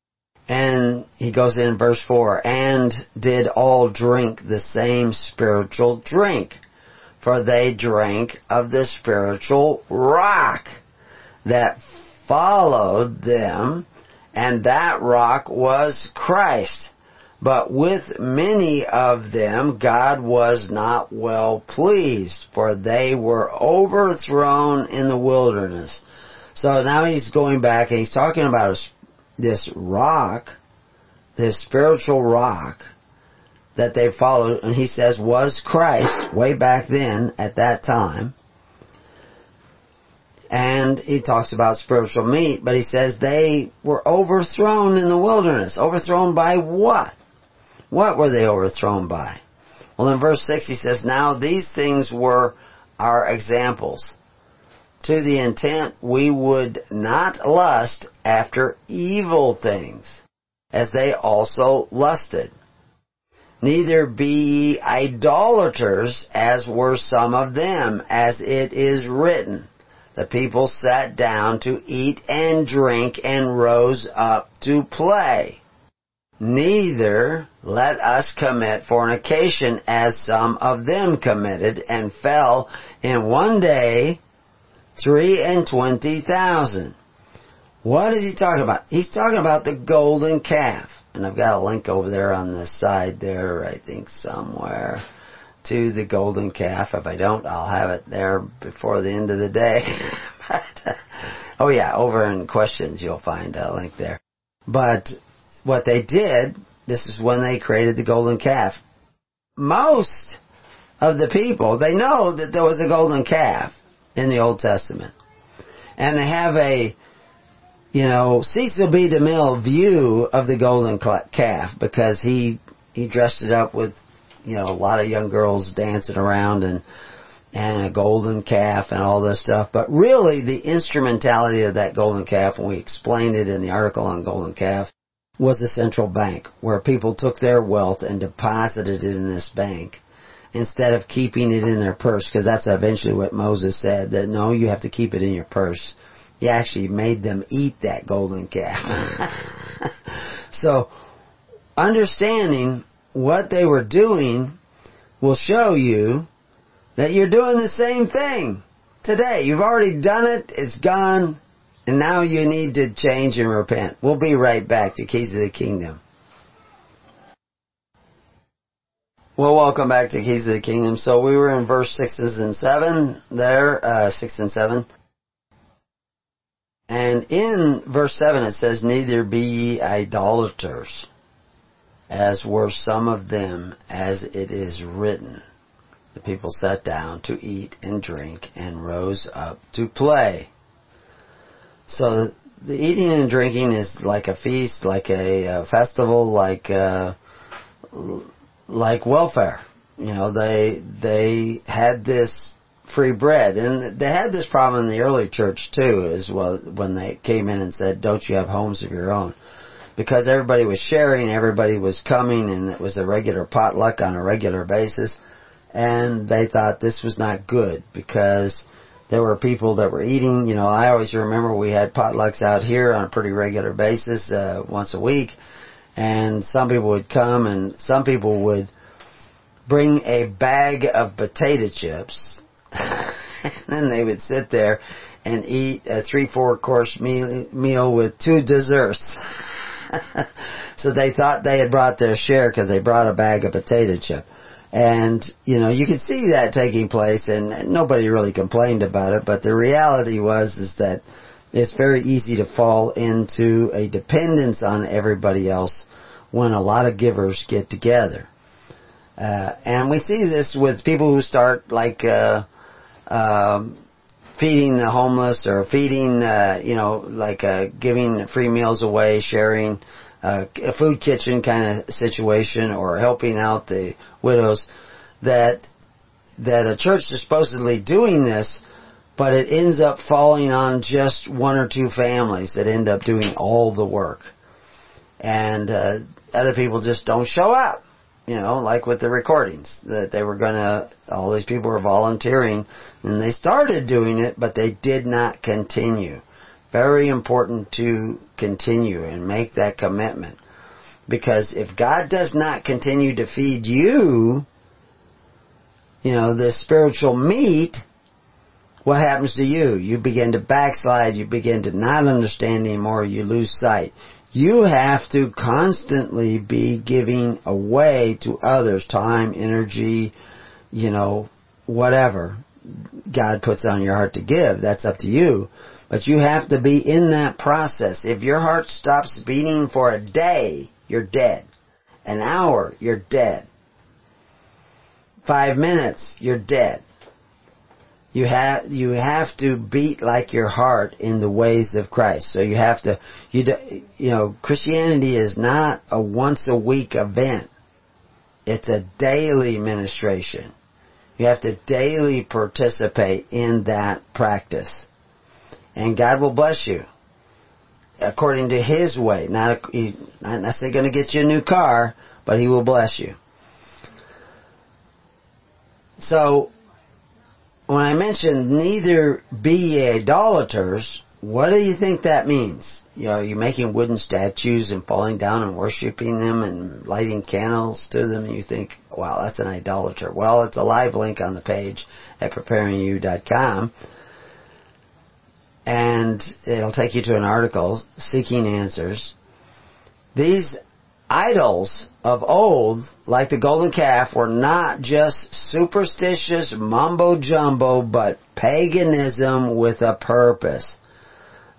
And he goes in verse 4, and did all drink the same spiritual drink, for they drank of the spiritual rock that followed them, and that rock was Christ. But with many of them God was not well pleased, for they were overthrown in the wilderness. So now he's going back and he's talking about this rock, this spiritual rock that they followed, and he says was Christ way back then at that time. And he talks about spiritual meat, but he says they were overthrown in the wilderness. Overthrown by what? What were they overthrown by? Well, in verse 6 he says, Now these things were our examples, to the intent we would not lust after evil things, as they also lusted. Neither be ye idolaters, as were some of them, as it is written the people sat down to eat and drink and rose up to play. Neither let us commit fornication as some of them committed and fell in one day three and twenty thousand. What is he talking about? He's talking about the golden calf. And I've got a link over there on the side there, I think somewhere to the golden calf. If I don't, I'll have it there before the end of the day. but, uh, oh yeah, over in questions you'll find a link there. But what they did, this is when they created the golden calf. Most of the people, they know that there was a golden calf in the Old Testament. And they have a you know, Cecil B. DeMille view of the golden calf because he he dressed it up with, you know, a lot of young girls dancing around and and a golden calf and all this stuff. But really, the instrumentality of that golden calf, and we explained it in the article on golden calf, was a central bank where people took their wealth and deposited it in this bank instead of keeping it in their purse because that's eventually what Moses said that no you have to keep it in your purse he actually made them eat that golden calf. so, understanding what they were doing will show you that you're doing the same thing today. You've already done it, it's gone, and now you need to change and repent. We'll be right back to Keys of the Kingdom. Well, welcome back to Keys of the Kingdom. So we were in verse 6 and 7 there, uh, 6 and 7. And in verse 7 it says, Neither be ye idolaters, as were some of them, as it is written. The people sat down to eat and drink and rose up to play. So the eating and drinking is like a feast, like a, a festival, like uh, like welfare. You know, they they had this free bread. And they had this problem in the early church too, as well, when they came in and said, don't you have homes of your own? Because everybody was sharing, everybody was coming, and it was a regular potluck on a regular basis. And they thought this was not good because there were people that were eating. You know, I always remember we had potlucks out here on a pretty regular basis, uh, once a week. And some people would come and some people would bring a bag of potato chips and then they would sit there and eat a three, four course meal, meal with two desserts. so they thought they had brought their share because they brought a bag of potato chip. And, you know, you could see that taking place and nobody really complained about it, but the reality was is that it's very easy to fall into a dependence on everybody else when a lot of givers get together. Uh, and we see this with people who start like, uh, um, feeding the homeless or feeding, uh, you know, like uh, giving free meals away, sharing uh, a food kitchen kind of situation, or helping out the widows. That that a church is supposedly doing this, but it ends up falling on just one or two families that end up doing all the work, and uh, other people just don't show up you know, like with the recordings, that they were gonna, all these people were volunteering, and they started doing it, but they did not continue. Very important to continue and make that commitment. Because if God does not continue to feed you, you know, the spiritual meat, what happens to you? You begin to backslide, you begin to not understand anymore, you lose sight. You have to constantly be giving away to others time, energy, you know, whatever God puts on your heart to give. That's up to you. But you have to be in that process. If your heart stops beating for a day, you're dead. An hour, you're dead. Five minutes, you're dead. You have you have to beat like your heart in the ways of Christ. So you have to you you know Christianity is not a once a week event. It's a daily ministration. You have to daily participate in that practice. And God will bless you according to His way. Not, not necessarily going to get you a new car, but He will bless you. So, when I mentioned neither be idolaters, what do you think that means? You know, you're making wooden statues and falling down and worshiping them and lighting candles to them and you think, wow, that's an idolater. Well, it's a live link on the page at preparingyou.com and it'll take you to an article, Seeking Answers. These idols of old, like the golden calf, were not just superstitious mumbo jumbo, but paganism with a purpose.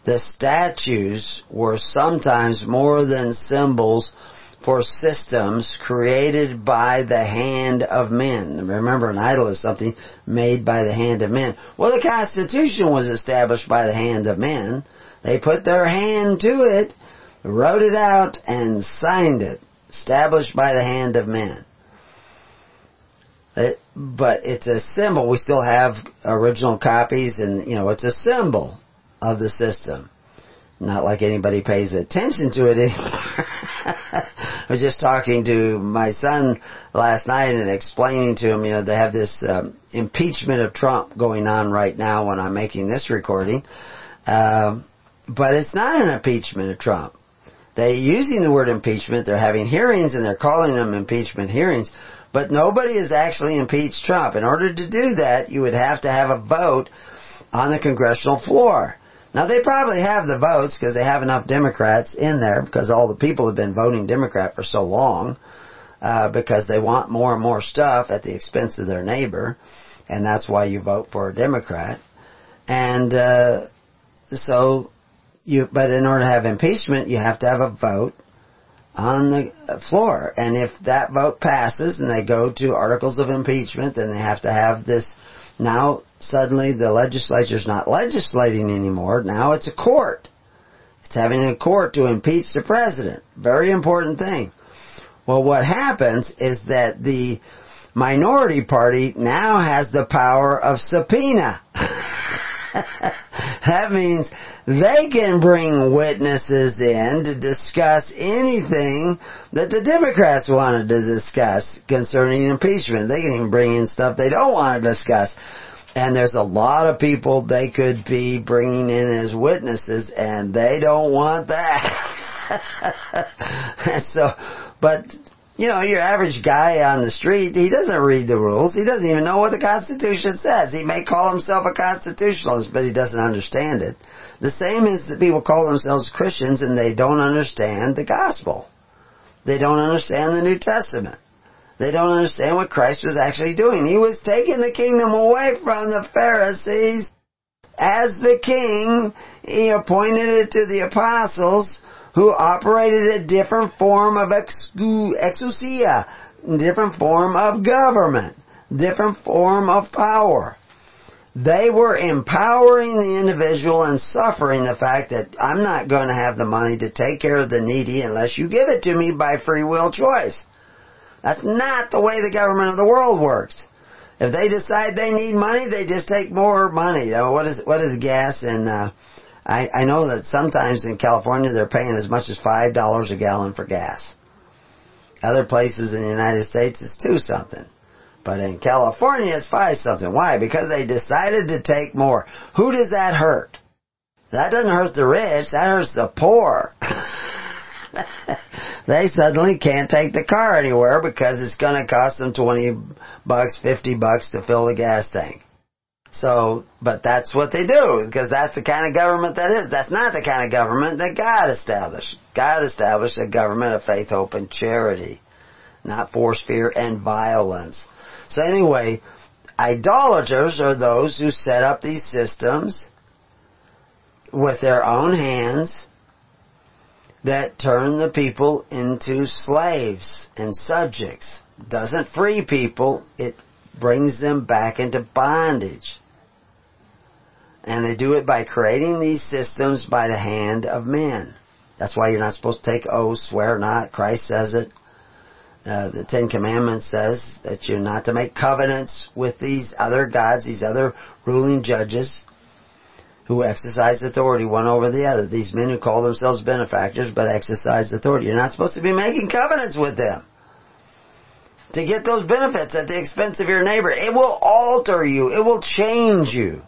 The statues were sometimes more than symbols for systems created by the hand of men. Remember, an idol is something made by the hand of men. Well, the Constitution was established by the hand of men. They put their hand to it, wrote it out, and signed it, established by the hand of man. It, but it's a symbol. We still have original copies, and you know, it's a symbol of the system. Not like anybody pays attention to it anymore. I was just talking to my son last night and explaining to him, you know, they have this um, impeachment of Trump going on right now when I'm making this recording. Um, but it's not an impeachment of Trump. They're using the word impeachment. They're having hearings and they're calling them impeachment hearings. But nobody has actually impeached Trump. In order to do that, you would have to have a vote on the congressional floor. Now they probably have the votes because they have enough Democrats in there because all the people have been voting Democrat for so long uh, because they want more and more stuff at the expense of their neighbor, and that's why you vote for a Democrat. And uh, so you, but in order to have impeachment, you have to have a vote on the floor. And if that vote passes and they go to articles of impeachment, then they have to have this now suddenly the legislature's not legislating anymore. Now it's a court. It's having a court to impeach the president. Very important thing. Well, what happens is that the minority party now has the power of subpoena. that means they can bring witnesses in to discuss anything that the Democrats wanted to discuss concerning impeachment. They can even bring in stuff they don't want to discuss. And there's a lot of people they could be bringing in as witnesses, and they don't want that. and so, but you know, your average guy on the street, he doesn't read the rules. He doesn't even know what the Constitution says. He may call himself a constitutionalist, but he doesn't understand it. The same is that people call themselves Christians and they don't understand the gospel. They don't understand the New Testament. They don't understand what Christ was actually doing. He was taking the kingdom away from the Pharisees. As the king, he appointed it to the apostles who operated a different form of exousia, different form of government, different form of power. They were empowering the individual and suffering the fact that I'm not going to have the money to take care of the needy unless you give it to me by free will choice. That's not the way the government of the world works. If they decide they need money, they just take more money. What is what is gas? And uh, I I know that sometimes in California they're paying as much as five dollars a gallon for gas. Other places in the United States it's two something. But in California, it's five something. Why? Because they decided to take more. Who does that hurt? That doesn't hurt the rich. That hurts the poor. they suddenly can't take the car anywhere because it's going to cost them 20 bucks, 50 bucks to fill the gas tank. So, but that's what they do because that's the kind of government that is. That's not the kind of government that God established. God established a government of faith, hope, and charity, not force, fear, and violence. So anyway, idolaters are those who set up these systems with their own hands that turn the people into slaves and subjects. Doesn't free people, it brings them back into bondage. And they do it by creating these systems by the hand of men. That's why you're not supposed to take oaths, swear not. Christ says it. Uh, the Ten Commandments says that you're not to make covenants with these other gods, these other ruling judges who exercise authority one over the other. These men who call themselves benefactors but exercise authority. You're not supposed to be making covenants with them to get those benefits at the expense of your neighbor. It will alter you. It will change you.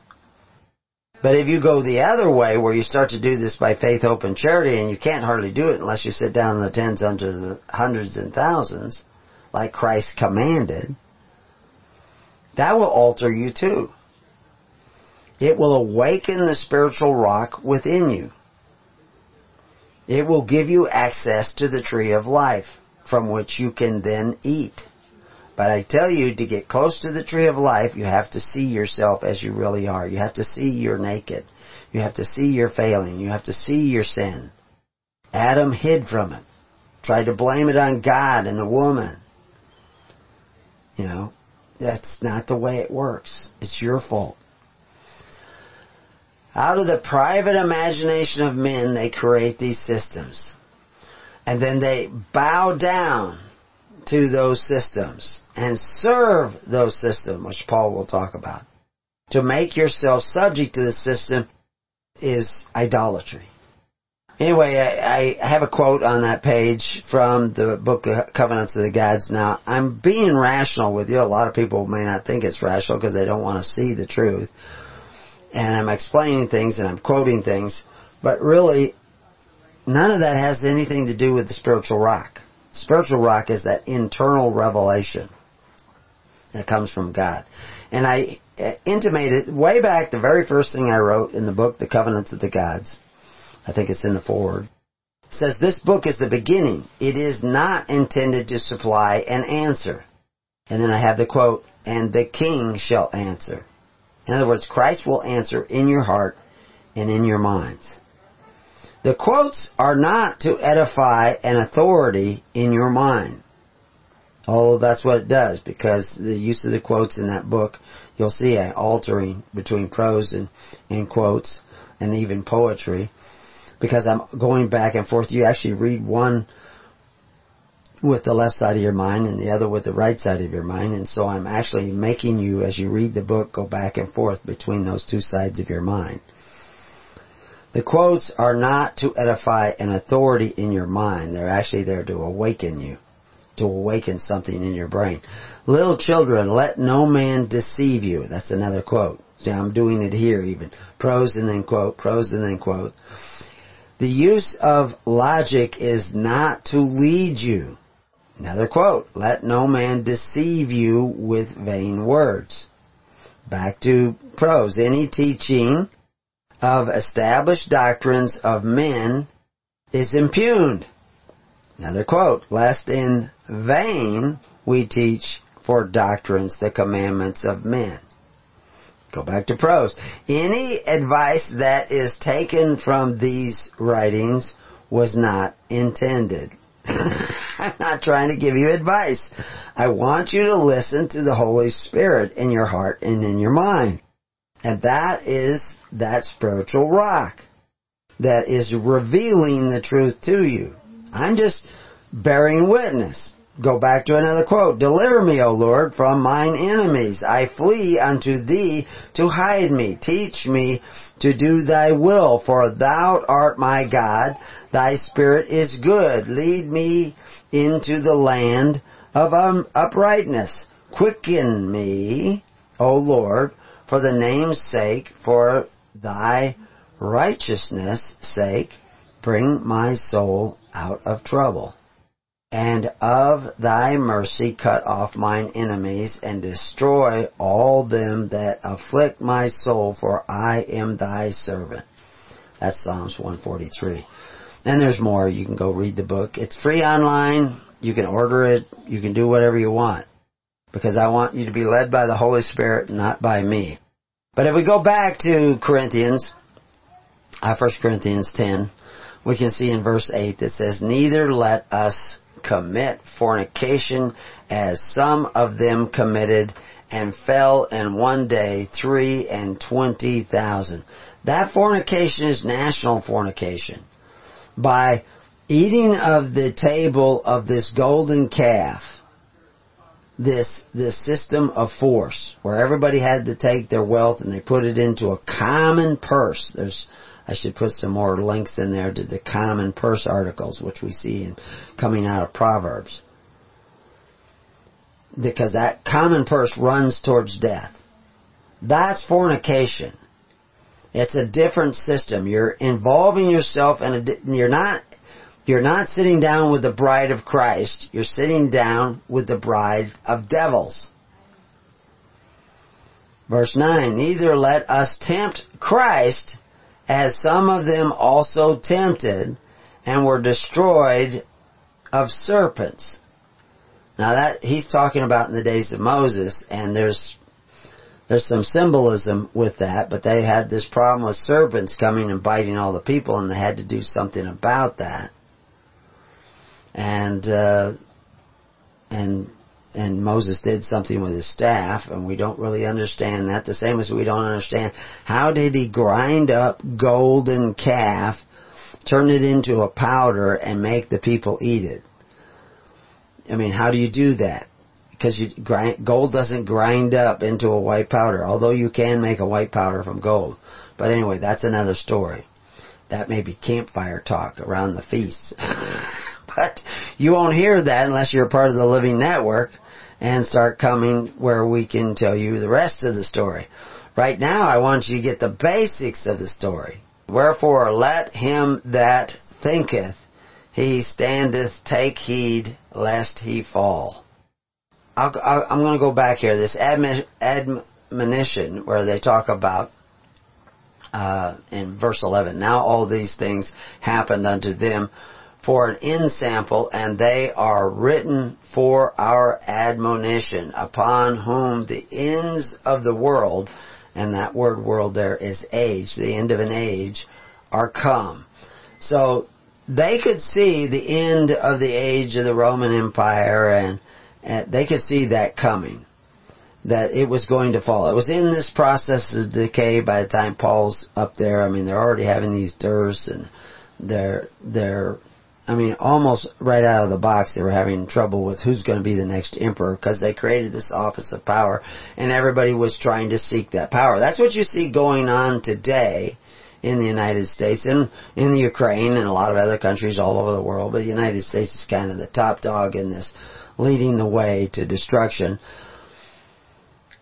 But if you go the other way, where you start to do this by faith, hope, and charity, and you can't hardly do it unless you sit down in the tens, hundreds, hundreds, and thousands, like Christ commanded, that will alter you too. It will awaken the spiritual rock within you. It will give you access to the tree of life, from which you can then eat. But I tell you, to get close to the tree of life, you have to see yourself as you really are. You have to see you're naked. You have to see you're failing. You have to see your sin. Adam hid from it. Tried to blame it on God and the woman. You know, that's not the way it works. It's your fault. Out of the private imagination of men, they create these systems. And then they bow down to those systems and serve those systems, which Paul will talk about. To make yourself subject to the system is idolatry. Anyway, I, I, have a quote on that page from the book of Covenants of the Gods. Now, I'm being rational with you. A lot of people may not think it's rational because they don't want to see the truth. And I'm explaining things and I'm quoting things. But really, none of that has anything to do with the spiritual rock. Spiritual rock is that internal revelation that comes from God. And I uh, intimated way back the very first thing I wrote in the book, The Covenants of the Gods I think it's in the forward. It says this book is the beginning. It is not intended to supply an answer. And then I have the quote, and the king shall answer. In other words, Christ will answer in your heart and in your minds. The quotes are not to edify an authority in your mind. Although that's what it does, because the use of the quotes in that book, you'll see an altering between prose and, and quotes, and even poetry because I'm going back and forth. You actually read one with the left side of your mind and the other with the right side of your mind. And so I'm actually making you, as you read the book, go back and forth between those two sides of your mind. The quotes are not to edify an authority in your mind. They're actually there to awaken you, to awaken something in your brain. Little children, let no man deceive you. That's another quote. See, I'm doing it here even. Prose and then quote, prose and then quote. The use of logic is not to lead you. Another quote, let no man deceive you with vain words. Back to prose. Any teaching of established doctrines of men is impugned. Another quote, lest in vain we teach for doctrines the commandments of men. Go back to prose. Any advice that is taken from these writings was not intended. I'm not trying to give you advice. I want you to listen to the Holy Spirit in your heart and in your mind. And that is that spiritual rock that is revealing the truth to you. I'm just bearing witness. Go back to another quote. Deliver me, O Lord, from mine enemies. I flee unto thee to hide me. Teach me to do thy will, for thou art my God. Thy spirit is good. Lead me into the land of um, uprightness. Quicken me, O Lord, for the name's sake, for thy righteousness' sake. Bring my soul out of trouble and of thy mercy cut off mine enemies, and destroy all them that afflict my soul, for I am thy servant. That's Psalms 143. And there's more. You can go read the book. It's free online. You can order it. You can do whatever you want. Because I want you to be led by the Holy Spirit, not by me. But if we go back to Corinthians, uh, 1 Corinthians 10, we can see in verse 8 that says, Neither let us commit fornication as some of them committed and fell in one day three and twenty thousand. That fornication is national fornication. By eating of the table of this golden calf, this this system of force where everybody had to take their wealth and they put it into a common purse. There's I should put some more links in there to the common purse articles, which we see in, coming out of Proverbs. Because that common purse runs towards death. That's fornication. It's a different system. You're involving yourself in you're not, you're not sitting down with the bride of Christ. You're sitting down with the bride of devils. Verse 9, neither let us tempt Christ as some of them also tempted and were destroyed of serpents. Now that he's talking about in the days of Moses, and there's there's some symbolism with that, but they had this problem with serpents coming and biting all the people, and they had to do something about that. And uh, and and Moses did something with his staff, and we don't really understand that. The same as we don't understand how did he grind up golden calf, turn it into a powder, and make the people eat it. I mean, how do you do that? Because you grind, gold doesn't grind up into a white powder, although you can make a white powder from gold. But anyway, that's another story. That may be campfire talk around the feasts. but you won't hear that unless you're part of the living network and start coming where we can tell you the rest of the story. Right now, I want you to get the basics of the story. Wherefore, let him that thinketh he standeth take heed lest he fall. i am going to go back here. This admonition where they talk about uh, in verse 11. Now all these things happened unto them for an ensample, and they are written for our admonition, upon whom the ends of the world, and that word world there is age, the end of an age, are come. So they could see the end of the age of the Roman Empire, and, and they could see that coming that it was going to fall. It was in this process of decay by the time Paul's up there. I mean, they're already having these dearths and they're, they're, I mean, almost right out of the box they were having trouble with who's going to be the next emperor because they created this office of power and everybody was trying to seek that power. That's what you see going on today in the United States and in the Ukraine and a lot of other countries all over the world, but the United States is kind of the top dog in this leading the way to destruction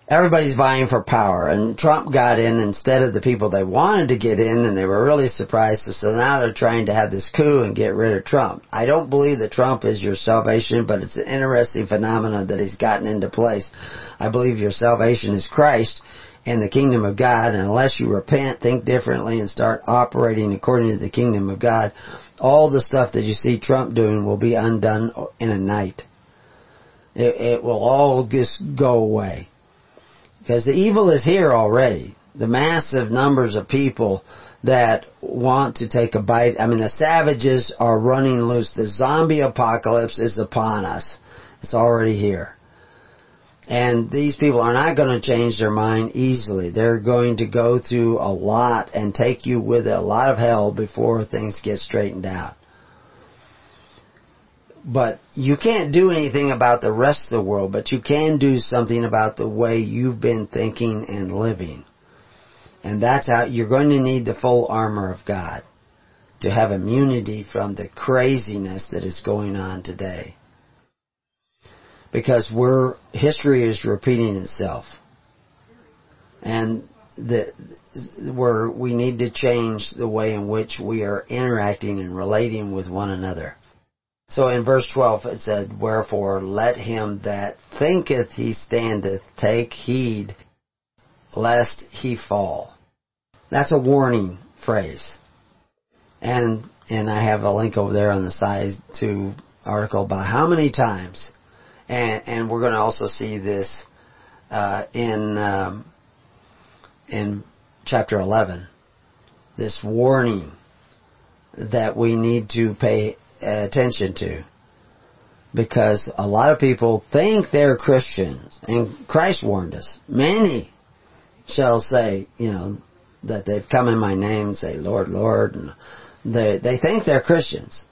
everybody's vying for power and Trump got in instead of the people they wanted to get in and they were really surprised so now they're trying to have this coup and get rid of Trump. I don't believe that Trump is your salvation but it's an interesting phenomenon that he's gotten into place. I believe your salvation is Christ and the kingdom of God and unless you repent, think differently and start operating according to the kingdom of God, all the stuff that you see Trump doing will be undone in a night. It, it will all just go away because the evil is here already. The massive numbers of people that want to take a bite. I mean, the savages are running loose. The zombie apocalypse is upon us. It's already here. And these people are not going to change their mind easily. They're going to go through a lot and take you with a lot of hell before things get straightened out. But you can't do anything about the rest of the world, but you can do something about the way you've been thinking and living. And that's how you're going to need the full armor of God to have immunity from the craziness that is going on today. Because we're, history is repeating itself. And the, where we need to change the way in which we are interacting and relating with one another. So in verse 12 it says, Wherefore let him that thinketh he standeth take heed lest he fall. That's a warning phrase. And, and I have a link over there on the side to article about how many times, and, and we're going to also see this, uh, in, um, in chapter 11, this warning that we need to pay attention to. Because a lot of people think they're Christians, and Christ warned us. Many shall say, you know, that they've come in my name and say, Lord, Lord, and they, they think they're Christians.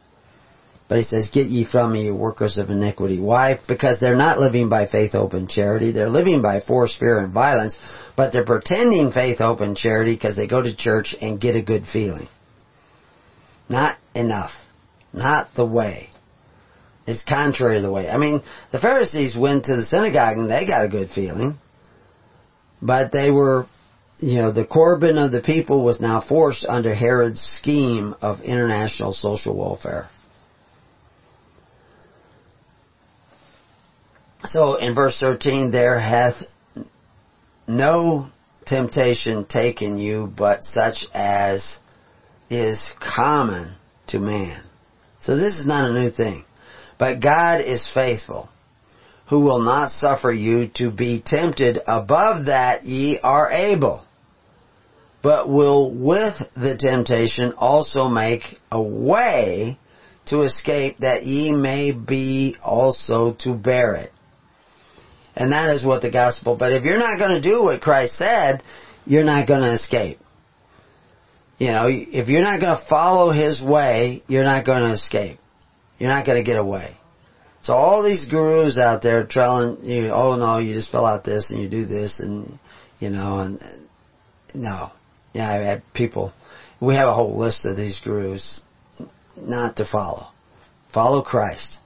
But he says, get ye from me, you workers of iniquity. Why? Because they're not living by faith, hope, and charity. They're living by force, fear, and violence. But they're pretending faith, hope, and charity because they go to church and get a good feeling. Not enough not the way. It's contrary to the way. I mean, the Pharisees went to the synagogue and they got a good feeling. But they were, you know, the Corban of the people was now forced under Herod's scheme of international social welfare. So in verse 13, there hath no temptation taken you but such as is common to man. So this is not a new thing. But God is faithful, who will not suffer you to be tempted above that ye are able, but will with the temptation also make a way to escape that ye may be also to bear it. And that is what the gospel, but if you're not going to do what Christ said, you're not going to escape. You know, if you're not going to follow His way, you're not going to escape. You're not going to get away. So all these gurus out there telling you, oh no, you just fill out this and you do this and, you know, and, no. Yeah, I people, we have a whole list of these gurus not to follow. Follow Christ.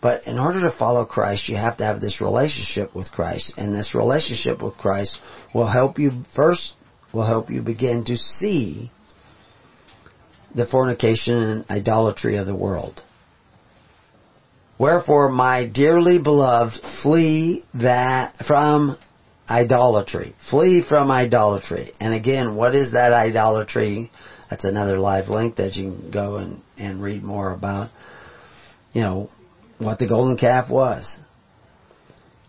But in order to follow Christ, you have to have this relationship with Christ. And this relationship with Christ will help you, first, will help you begin to see the fornication and idolatry of the world. Wherefore, my dearly beloved, flee that from idolatry. Flee from idolatry. And again, what is that idolatry? That's another live link that you can go and, and read more about. You know, what the golden calf was.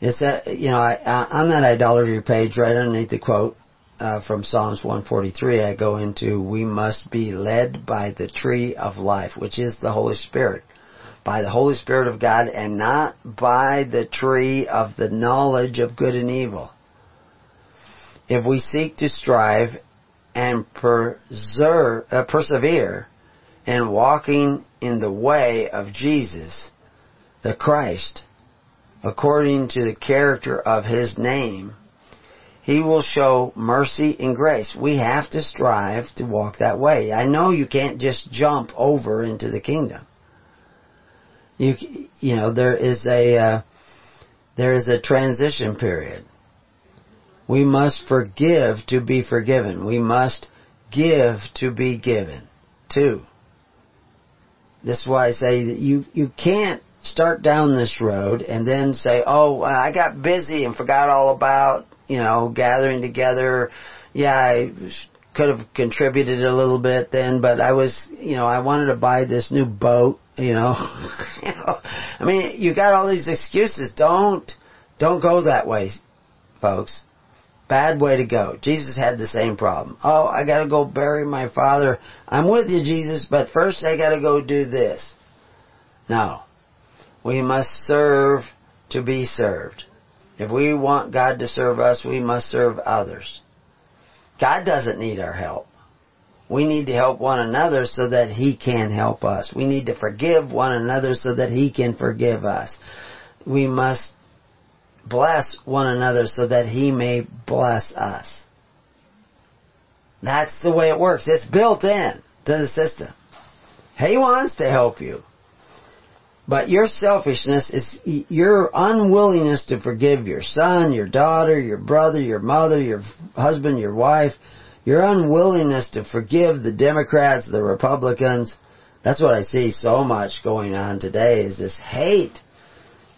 It's that, you know, I, on that idolatry page right underneath the quote uh, from Psalms 143, I go into, we must be led by the tree of life, which is the Holy Spirit. By the Holy Spirit of God and not by the tree of the knowledge of good and evil. If we seek to strive and preserve, uh, persevere in walking in the way of Jesus, the Christ, according to the character of His name, He will show mercy and grace. We have to strive to walk that way. I know you can't just jump over into the kingdom. You, you know, there is a, uh, there is a transition period. We must forgive to be forgiven. We must give to be given. Too. This is why I say that you, you can't start down this road and then say, oh, I got busy and forgot all about, you know, gathering together. Yeah, I could have contributed a little bit then, but I was, you know, I wanted to buy this new boat, you know. you know. I mean, you got all these excuses. Don't, don't go that way, folks. Bad way to go. Jesus had the same problem. Oh, I gotta go bury my father. I'm with you, Jesus, but first I gotta go do this. No. We must serve to be served. If we want God to serve us, we must serve others. God doesn't need our help. We need to help one another so that He can help us. We need to forgive one another so that He can forgive us. We must bless one another so that He may bless us. That's the way it works. It's built in to the system. He wants to help you. But your selfishness is your unwillingness to forgive your son, your daughter, your brother, your mother, your husband, your wife, your unwillingness to forgive the Democrats, the Republicans. That's what I see so much going on today is this hate.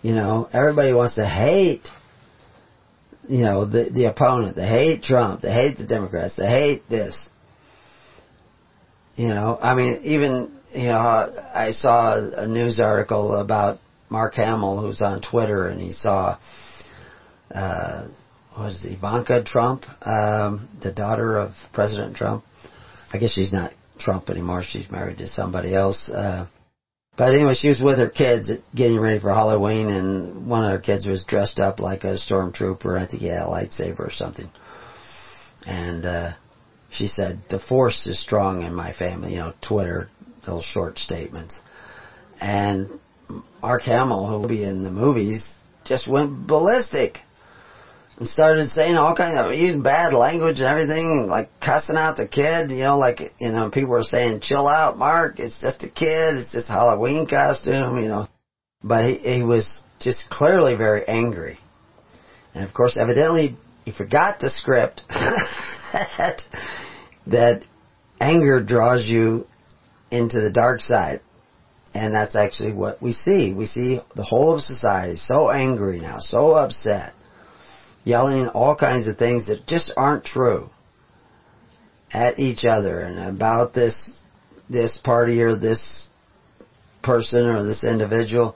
You know, everybody wants to hate, you know, the, the opponent. They hate Trump. They hate the Democrats. They hate this. You know, I mean, even you know, I saw a news article about Mark Hamill, who's on Twitter, and he saw, uh, it, Ivanka Trump, um, the daughter of President Trump. I guess she's not Trump anymore. She's married to somebody else. Uh, but anyway, she was with her kids getting ready for Halloween, and one of her kids was dressed up like a stormtrooper. I think he had a lightsaber or something. And uh, she said, "The Force is strong in my family." You know, Twitter little short statements. And Mark Hamill, who will be in the movies, just went ballistic and started saying all kinds of using bad language and everything, like cussing out the kid. You know, like you know, people were saying, "Chill out, Mark. It's just a kid. It's just Halloween costume." You know, but he, he was just clearly very angry, and of course, evidently, he forgot the script that that anger draws you into the dark side. And that's actually what we see. We see the whole of society so angry now, so upset, yelling all kinds of things that just aren't true at each other and about this this party or this person or this individual.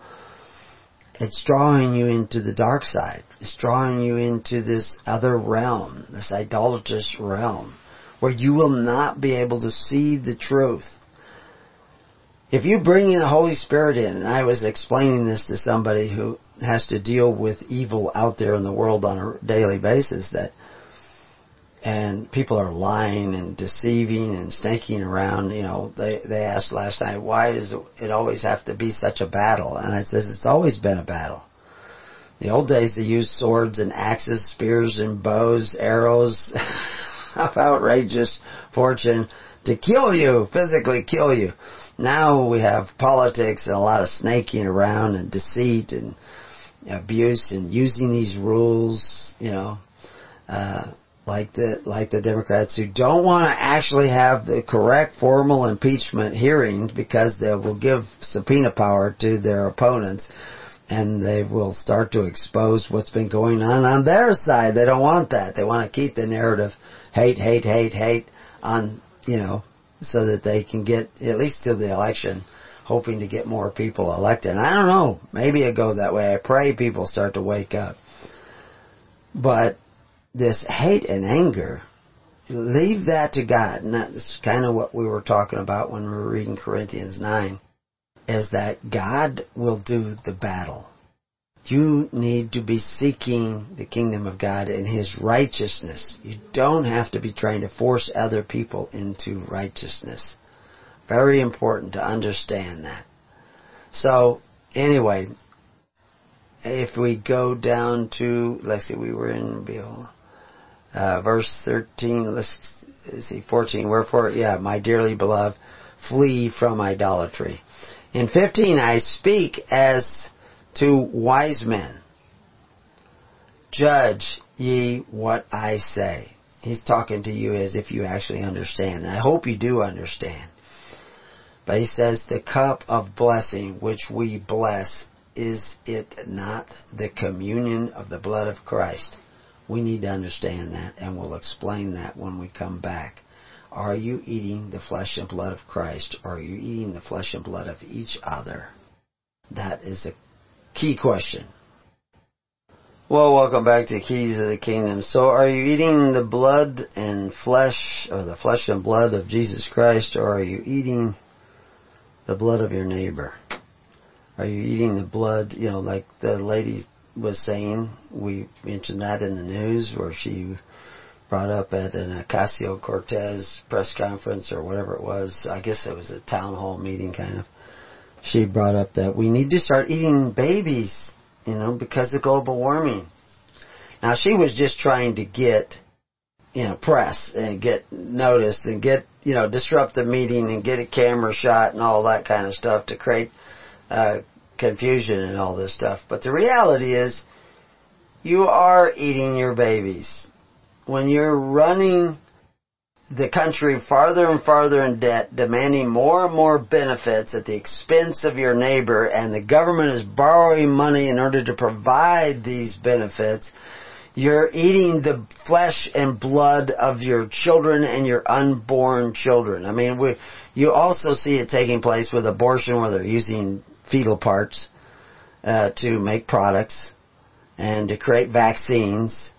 It's drawing you into the dark side. It's drawing you into this other realm, this idolatrous realm, where you will not be able to see the truth if you bring in the Holy Spirit in, and I was explaining this to somebody who has to deal with evil out there in the world on a daily basis, that and people are lying and deceiving and snaking around. You know, they they asked last night, why does it always have to be such a battle? And I says it's always been a battle. The old days they used swords and axes, spears and bows, arrows of outrageous fortune to kill you, physically kill you. Now we have politics and a lot of snaking around and deceit and abuse and using these rules, you know, uh, like the like the Democrats who don't want to actually have the correct formal impeachment hearings because they will give subpoena power to their opponents and they will start to expose what's been going on on their side. They don't want that. They want to keep the narrative hate, hate, hate, hate on, you know, so that they can get at least to the election hoping to get more people elected. And I don't know. Maybe it go that way. I pray people start to wake up. But this hate and anger, leave that to God. And that's kind of what we were talking about when we were reading Corinthians 9, is that God will do the battle. You need to be seeking the kingdom of God and His righteousness. You don't have to be trying to force other people into righteousness. Very important to understand that. So, anyway, if we go down to, let's see, we were in Behold, uh, verse 13, let's see, 14, wherefore, yeah, my dearly beloved, flee from idolatry. In 15, I speak as to wise men. Judge ye what I say. He's talking to you as if you actually understand. I hope you do understand. But he says, the cup of blessing which we bless, is it not the communion of the blood of Christ? We need to understand that, and we'll explain that when we come back. Are you eating the flesh and blood of Christ, or are you eating the flesh and blood of each other? That is a key question. Well, welcome back to Keys of the Kingdom. So, are you eating the blood and flesh, or the flesh and blood of Jesus Christ, or are you eating the blood of your neighbor? Are you eating the blood, you know, like the lady was saying? We mentioned that in the news where she brought up at an Ocasio Cortez press conference or whatever it was. I guess it was a town hall meeting kind of she brought up that we need to start eating babies, you know, because of global warming. Now she was just trying to get, you know, press and get noticed and get, you know, disrupt the meeting and get a camera shot and all that kind of stuff to create uh, confusion and all this stuff. But the reality is, you are eating your babies. When you're running the country farther and farther in debt, demanding more and more benefits at the expense of your neighbor, and the government is borrowing money in order to provide these benefits, you're eating the flesh and blood of your children and your unborn children. I mean, we, you also see it taking place with abortion where they're using fetal parts uh, to make products and to create vaccines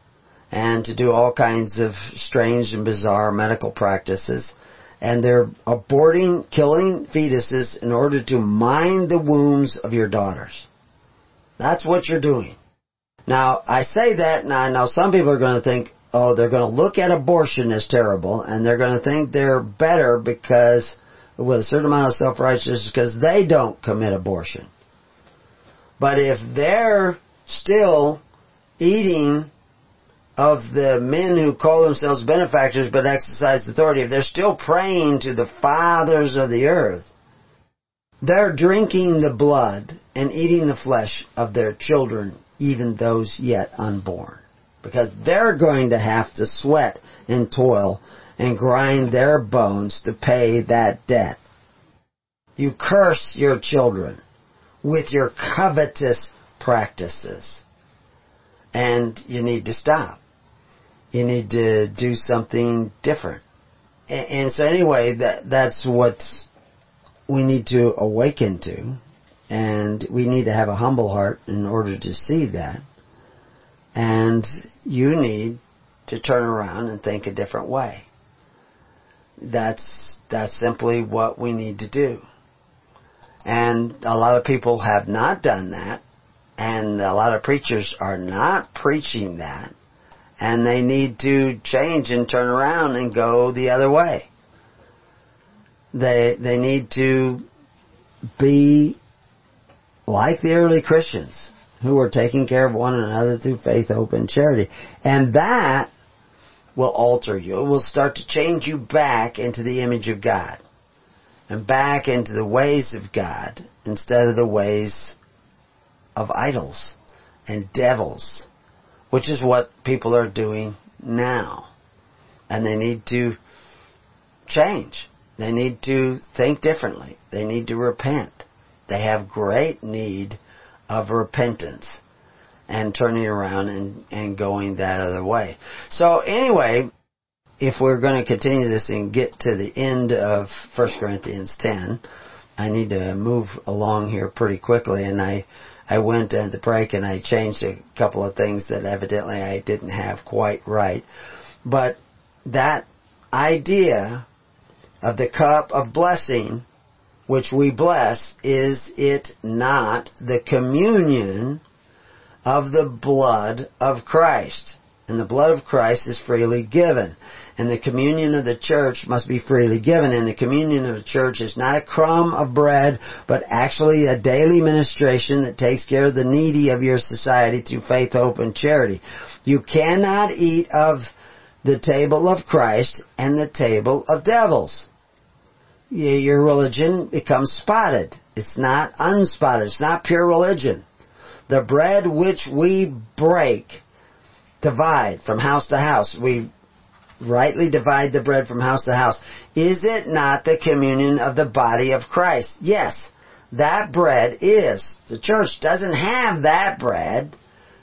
and to do all kinds of strange and bizarre medical practices. And they're aborting, killing fetuses in order to mine the wombs of your daughters. That's what you're doing. Now, I say that, and I know some people are going to think, oh, they're going to look at abortion as terrible, and they're going to think they're better because, with a certain amount of self-righteousness, because they don't commit abortion. But if they're still eating of the men who call themselves benefactors but exercise authority, if they're still praying to the fathers of the earth, they're drinking the blood and eating the flesh of their children, even those yet unborn. Because they're going to have to sweat and toil and grind their bones to pay that debt. You curse your children with your covetous practices. And you need to stop you need to do something different. And, and so anyway, that that's what we need to awaken to, and we need to have a humble heart in order to see that. And you need to turn around and think a different way. That's that's simply what we need to do. And a lot of people have not done that. And a lot of preachers are not preaching that. And they need to change and turn around and go the other way. They, they need to be like the early Christians who were taking care of one another through faith, hope, and charity. And that will alter you. It will start to change you back into the image of God and back into the ways of God instead of the ways of idols and devils, which is what people are doing now. And they need to change. They need to think differently. They need to repent. They have great need of repentance and turning around and, and going that other way. So anyway, if we're going to continue this and get to the end of 1 Corinthians 10, I need to move along here pretty quickly and I I went at the break and I changed a couple of things that evidently I didn't have quite right. But that idea of the cup of blessing which we bless, is it not the communion of the blood of Christ? And the blood of Christ is freely given. And the communion of the church must be freely given. And the communion of the church is not a crumb of bread, but actually a daily ministration that takes care of the needy of your society through faith, hope, and charity. You cannot eat of the table of Christ and the table of devils your religion becomes spotted. It's not unspotted. It's not pure religion. The bread which we break, divide from house to house. We rightly divide the bread from house to house. Is it not the communion of the body of Christ? Yes, that bread is. The church doesn't have that bread.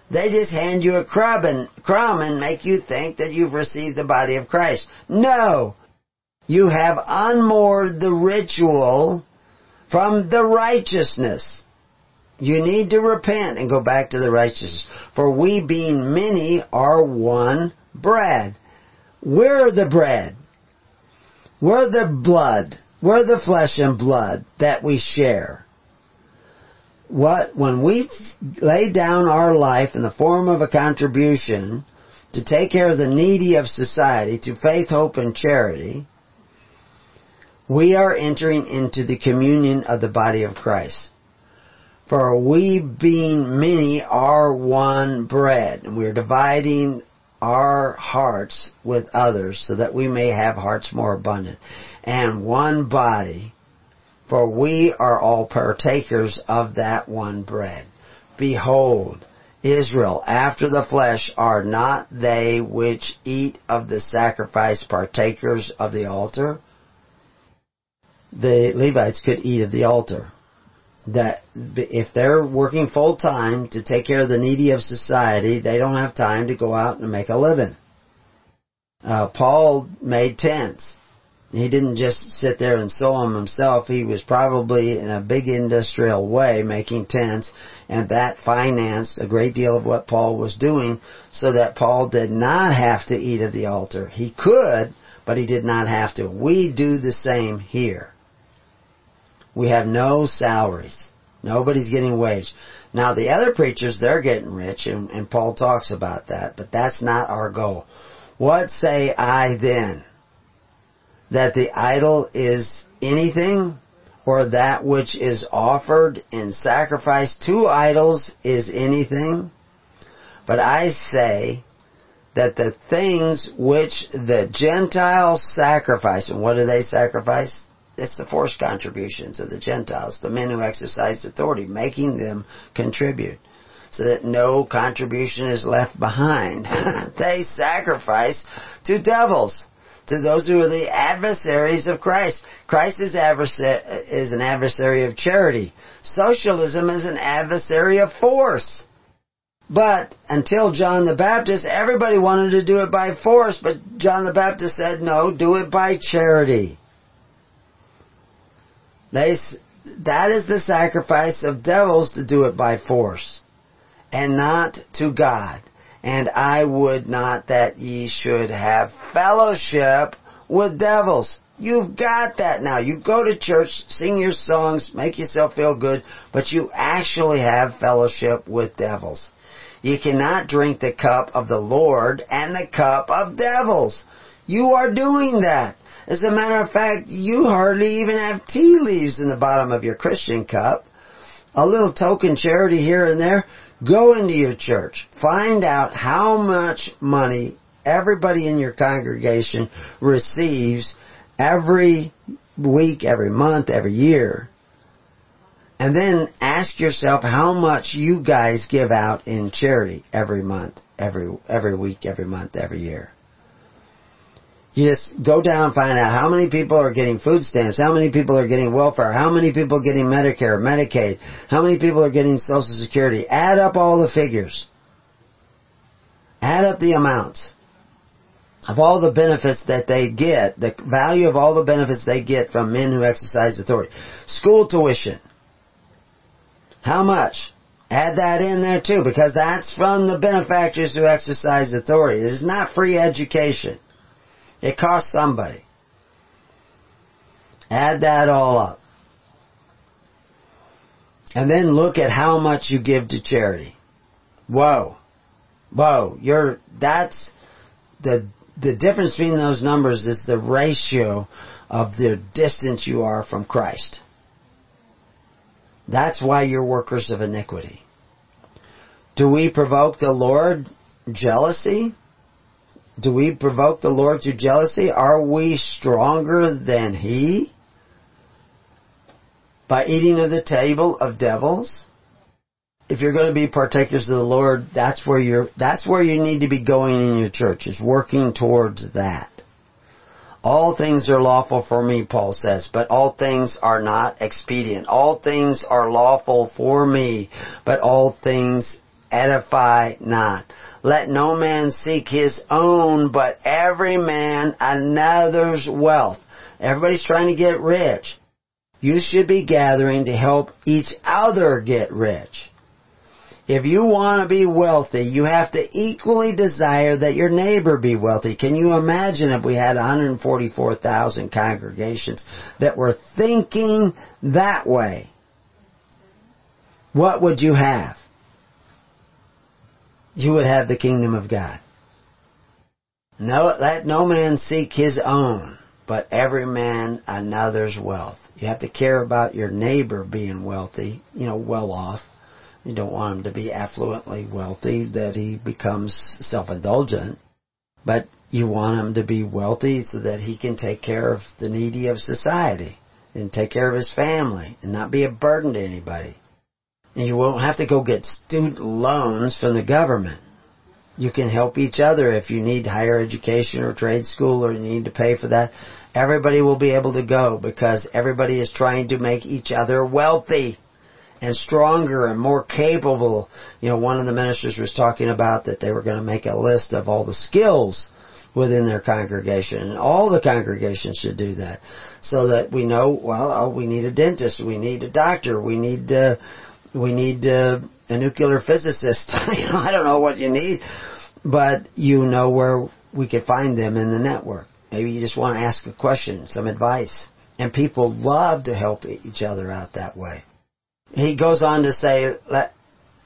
They just hand you a crumb and, crumb and make you think that you've received the body of Christ. No! You have unmoored the ritual from the righteousness. You need to repent and go back to the righteousness. For we being many are one bread. We're the bread. We're the blood. We're the flesh and blood that we share. What, when we lay down our life in the form of a contribution to take care of the needy of society through faith, hope, and charity, we are entering into the communion of the body of Christ. For we being many are one bread, and we are dividing our hearts with others so that we may have hearts more abundant. And one body, for we are all partakers of that one bread. Behold, Israel, after the flesh, are not they which eat of the sacrifice partakers of the altar? the Levites could eat of the altar. That if they're working full time to take care of the needy of society, they don't have time to go out and make a living. Uh, Paul made tents. He didn't just sit there and sew them himself. He was probably in a big industrial way making tents, and that financed a great deal of what Paul was doing so that Paul did not have to eat of the altar. He could, but he did not have to. We do the same here. We have no salaries. Nobody's getting wage. Now the other preachers, they're getting rich, and, and Paul talks about that, but that's not our goal. What say I then? That the idol is anything, or that which is offered in sacrifice to idols is anything? But I say that the things which the Gentiles sacrifice, and what do they sacrifice? It's the forced contributions of the Gentiles, the men who exercise authority, making them contribute so that no contribution is left behind. they sacrifice to devils, to those who are the adversaries of Christ. Christ is, is an adversary of charity. Socialism is an adversary of force. But until John the Baptist, everybody wanted to do it by force, but John the Baptist said, no, do it by charity. They, that is the sacrifice of devils to do it by force, and not to God. And I would not that ye should have fellowship with devils. You've got that now. You go to church, sing your songs, make yourself feel good, but you actually have fellowship with devils. You cannot drink the cup of the Lord and the cup of devils. You are doing that. As a matter of fact, you hardly even have tea leaves in the bottom of your Christian cup. A little token charity here and there. Go into your church. Find out how much money everybody in your congregation receives every week, every month, every year. And then ask yourself how much you guys give out in charity every month, every, every week, every month, every year. You just go down and find out how many people are getting food stamps, how many people are getting welfare, how many people getting Medicare, Medicaid, how many people are getting Social Security. Add up all the figures. Add up the amounts of all the benefits that they get, the value of all the benefits they get from men who exercise authority. School tuition. How much? Add that in there too, because that's from the benefactors who exercise authority. It is not free education. It costs somebody. Add that all up. And then look at how much you give to charity. Whoa. Whoa. You're, that's the the difference between those numbers is the ratio of the distance you are from Christ. That's why you're workers of iniquity. Do we provoke the Lord jealousy? Do we provoke the Lord to jealousy? Are we stronger than He? By eating of the table of devils? if you're going to be partakers of the Lord, that's where you're, that's where you need to be going in your church, is working towards that. All things are lawful for me, Paul says, but all things are not expedient. All things are lawful for me, but all things edify not. Let no man seek his own, but every man another's wealth. Everybody's trying to get rich. You should be gathering to help each other get rich. If you want to be wealthy, you have to equally desire that your neighbor be wealthy. Can you imagine if we had 144,000 congregations that were thinking that way? What would you have? You would have the kingdom of God. No, let no man seek his own, but every man another's wealth. You have to care about your neighbor being wealthy, you know, well off. You don't want him to be affluently wealthy that he becomes self-indulgent, but you want him to be wealthy so that he can take care of the needy of society and take care of his family and not be a burden to anybody. And you won't have to go get student loans from the government. You can help each other if you need higher education or trade school or you need to pay for that. Everybody will be able to go because everybody is trying to make each other wealthy and stronger and more capable. You know, one of the ministers was talking about that they were going to make a list of all the skills within their congregation. And all the congregations should do that. So that we know, well, oh, we need a dentist, we need a doctor, we need, uh, we need, uh, a nuclear physicist. you know, I don't know what you need, but you know where we could find them in the network. Maybe you just want to ask a question, some advice. And people love to help each other out that way he goes on to say,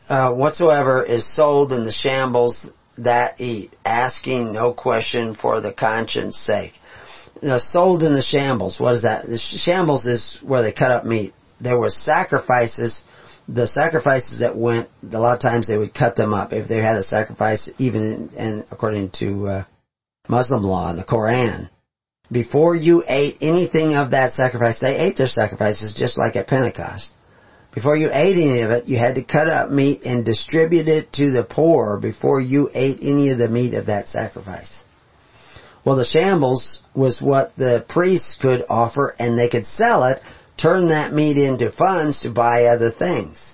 uh, whatsoever is sold in the shambles that eat, asking no question for the conscience sake. Now, sold in the shambles, what is that? The shambles is where they cut up meat. There were sacrifices, the sacrifices that went, a lot of times they would cut them up. If they had a sacrifice, even and according to uh, Muslim law and the Koran, before you ate anything of that sacrifice, they ate their sacrifices just like at Pentecost. Before you ate any of it, you had to cut up meat and distribute it to the poor before you ate any of the meat of that sacrifice. Well, the shambles was what the priests could offer and they could sell it, turn that meat into funds to buy other things.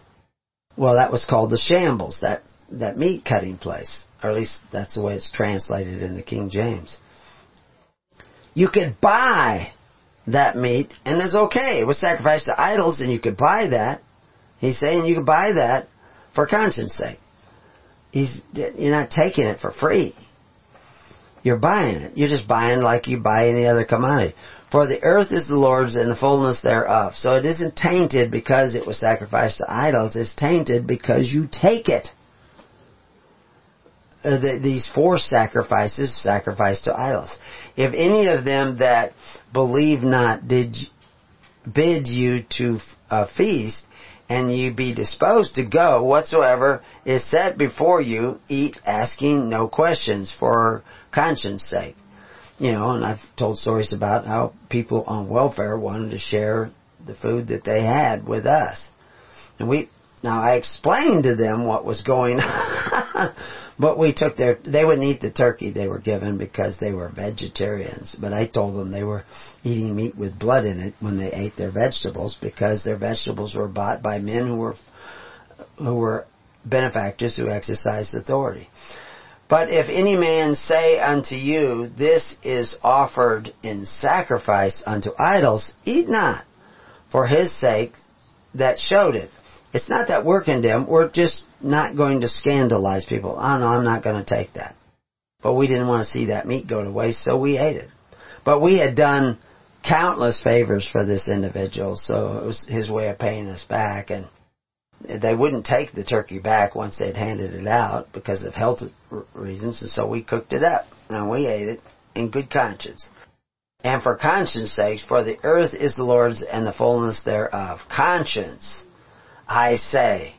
Well, that was called the shambles, that, that meat cutting place. Or at least that's the way it's translated in the King James. You could buy that meat, and it's okay. It was sacrificed to idols, and you could buy that. He's saying you could buy that for conscience sake. He's, you're not taking it for free. You're buying it. You're just buying like you buy any other commodity. For the earth is the Lord's and the fullness thereof. So it isn't tainted because it was sacrificed to idols. It's tainted because you take it. Uh, the, these four sacrifices sacrificed to idols. If any of them that believe not did bid you to a feast, and you be disposed to go whatsoever is set before you, eat asking no questions for conscience sake. You know, and I've told stories about how people on welfare wanted to share the food that they had with us. And we, now I explained to them what was going on, but we took their, they wouldn't eat the turkey they were given because they were vegetarians. But I told them they were eating meat with blood in it when they ate their vegetables because their vegetables were bought by men who were, who were benefactors who exercised authority. But if any man say unto you, This is offered in sacrifice unto idols, eat not, for his sake that showed it. It's not that we're condemned, we're just not going to scandalize people. Oh no, I'm not going to take that. But we didn't want to see that meat go to waste, so we ate it. But we had done countless favors for this individual, so it was his way of paying us back, and they wouldn't take the turkey back once they'd handed it out because of health reasons, and so we cooked it up and we ate it in good conscience. And for conscience sakes, for the earth is the Lord's and the fullness thereof. Conscience, I say,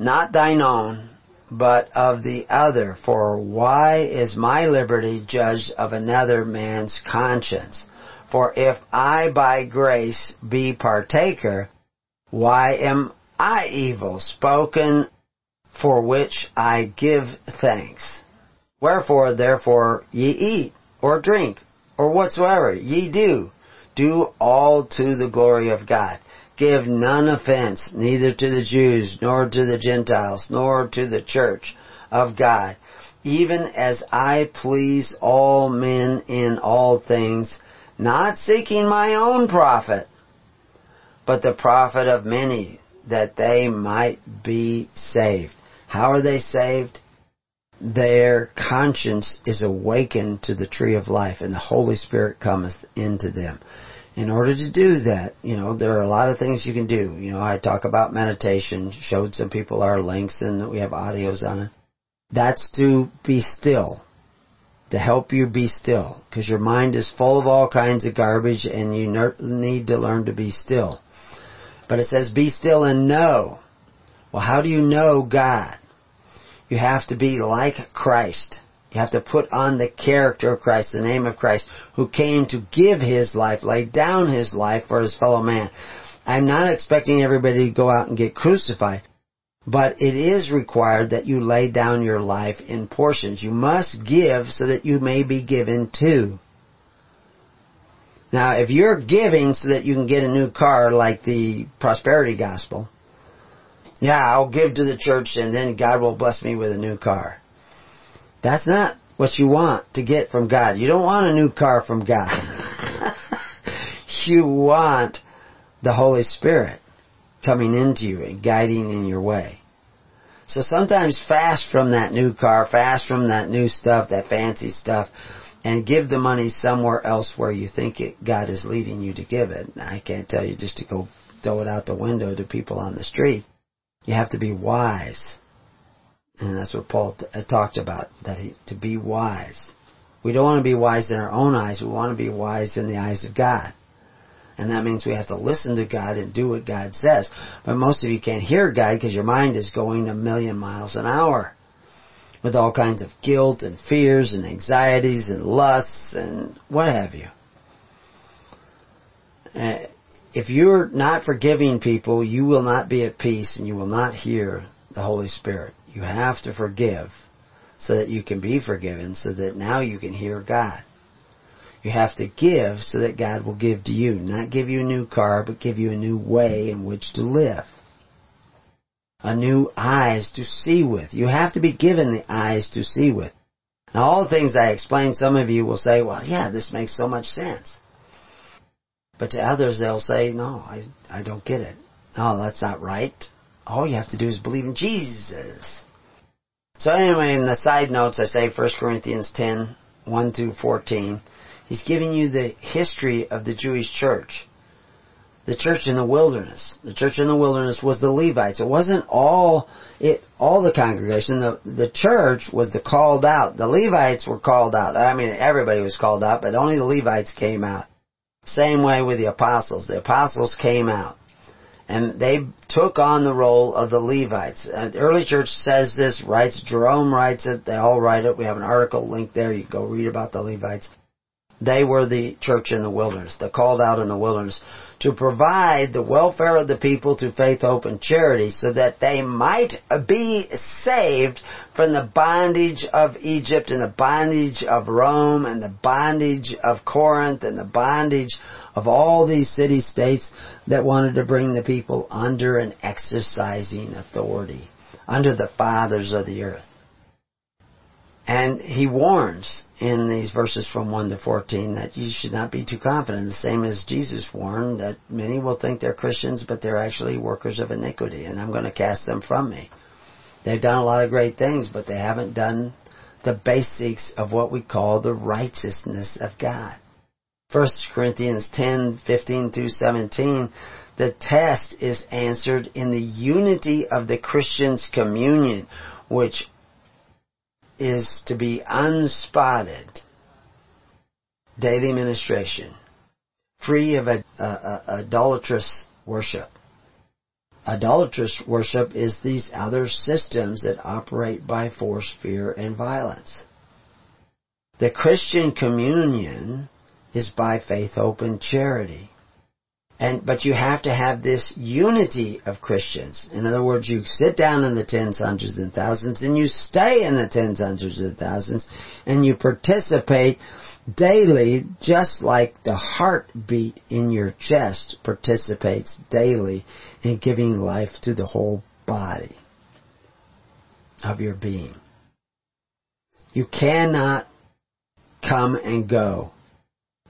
not thine own, but of the other. For why is my liberty judged of another man's conscience? For if I by grace be partaker, why am I evil spoken for which I give thanks. Wherefore, therefore, ye eat, or drink, or whatsoever ye do, do all to the glory of God. Give none offense, neither to the Jews, nor to the Gentiles, nor to the church of God, even as I please all men in all things, not seeking my own profit, but the profit of many, that they might be saved. How are they saved? Their conscience is awakened to the tree of life and the Holy Spirit cometh into them. In order to do that, you know, there are a lot of things you can do. You know, I talk about meditation, showed some people our links and that we have audios on it. That's to be still. To help you be still. Because your mind is full of all kinds of garbage and you need to learn to be still. But it says, be still and know. Well, how do you know God? You have to be like Christ. You have to put on the character of Christ, the name of Christ, who came to give his life, lay down his life for his fellow man. I'm not expecting everybody to go out and get crucified, but it is required that you lay down your life in portions. You must give so that you may be given to. Now, if you're giving so that you can get a new car like the prosperity gospel, yeah, I'll give to the church and then God will bless me with a new car. That's not what you want to get from God. You don't want a new car from God. you want the Holy Spirit coming into you and guiding in your way. So sometimes fast from that new car, fast from that new stuff, that fancy stuff, and give the money somewhere else where you think it, God is leading you to give it. I can't tell you just to go throw it out the window to people on the street. You have to be wise. And that's what Paul t- uh, talked about, that he, to be wise. We don't want to be wise in our own eyes, we want to be wise in the eyes of God. And that means we have to listen to God and do what God says. But most of you can't hear God because your mind is going a million miles an hour with all kinds of guilt and fears and anxieties and lusts and what have you. Uh, if you're not forgiving people, you will not be at peace and you will not hear the Holy Spirit. You have to forgive so that you can be forgiven, so that now you can hear God. You have to give so that God will give to you. Not give you a new car, but give you a new way in which to live a new eyes to see with. You have to be given the eyes to see with. Now all the things I explained, some of you will say, well, yeah, this makes so much sense. But to others, they'll say, no, I, I don't get it. No, that's not right. All you have to do is believe in Jesus. So anyway, in the side notes, I say 1 Corinthians 10, 1 through 14. He's giving you the history of the Jewish church. The church in the wilderness. The church in the wilderness was the Levites. It wasn't all it all the congregation. The the church was the called out. The Levites were called out. I mean everybody was called out, but only the Levites came out. Same way with the apostles. The apostles came out. And they took on the role of the Levites. Uh, the early church says this, writes, Jerome writes it, they all write it. We have an article linked there. You can go read about the Levites. They were the church in the wilderness, the called out in the wilderness, to provide the welfare of the people through faith, hope, and charity so that they might be saved from the bondage of Egypt and the bondage of Rome and the bondage of Corinth and the bondage of all these city states that wanted to bring the people under an exercising authority, under the fathers of the earth. And he warns in these verses from 1 to 14 that you should not be too confident, the same as Jesus warned that many will think they're Christians, but they're actually workers of iniquity, and I'm going to cast them from me. They've done a lot of great things, but they haven't done the basics of what we call the righteousness of God. 1 Corinthians 10, 15 through 17, the test is answered in the unity of the Christian's communion, which is to be unspotted daily ministration, free of a, a, a, idolatrous worship. Idolatrous worship is these other systems that operate by force, fear, and violence. The Christian communion is by faith, hope, and charity. And, but you have to have this unity of Christians. In other words, you sit down in the tens, hundreds, and thousands, and you stay in the tens, hundreds, and thousands, and you participate daily, just like the heartbeat in your chest participates daily in giving life to the whole body of your being. You cannot come and go.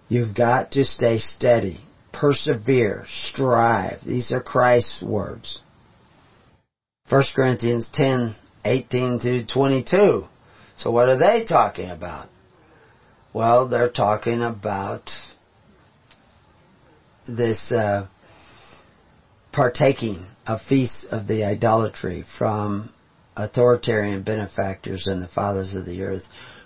You've got to stay steady persevere, strive. These are Christ's words. 1 Corinthians 10, 18 to 22. So what are they talking about? Well, they're talking about this uh, partaking of feasts of the idolatry from authoritarian benefactors and the fathers of the earth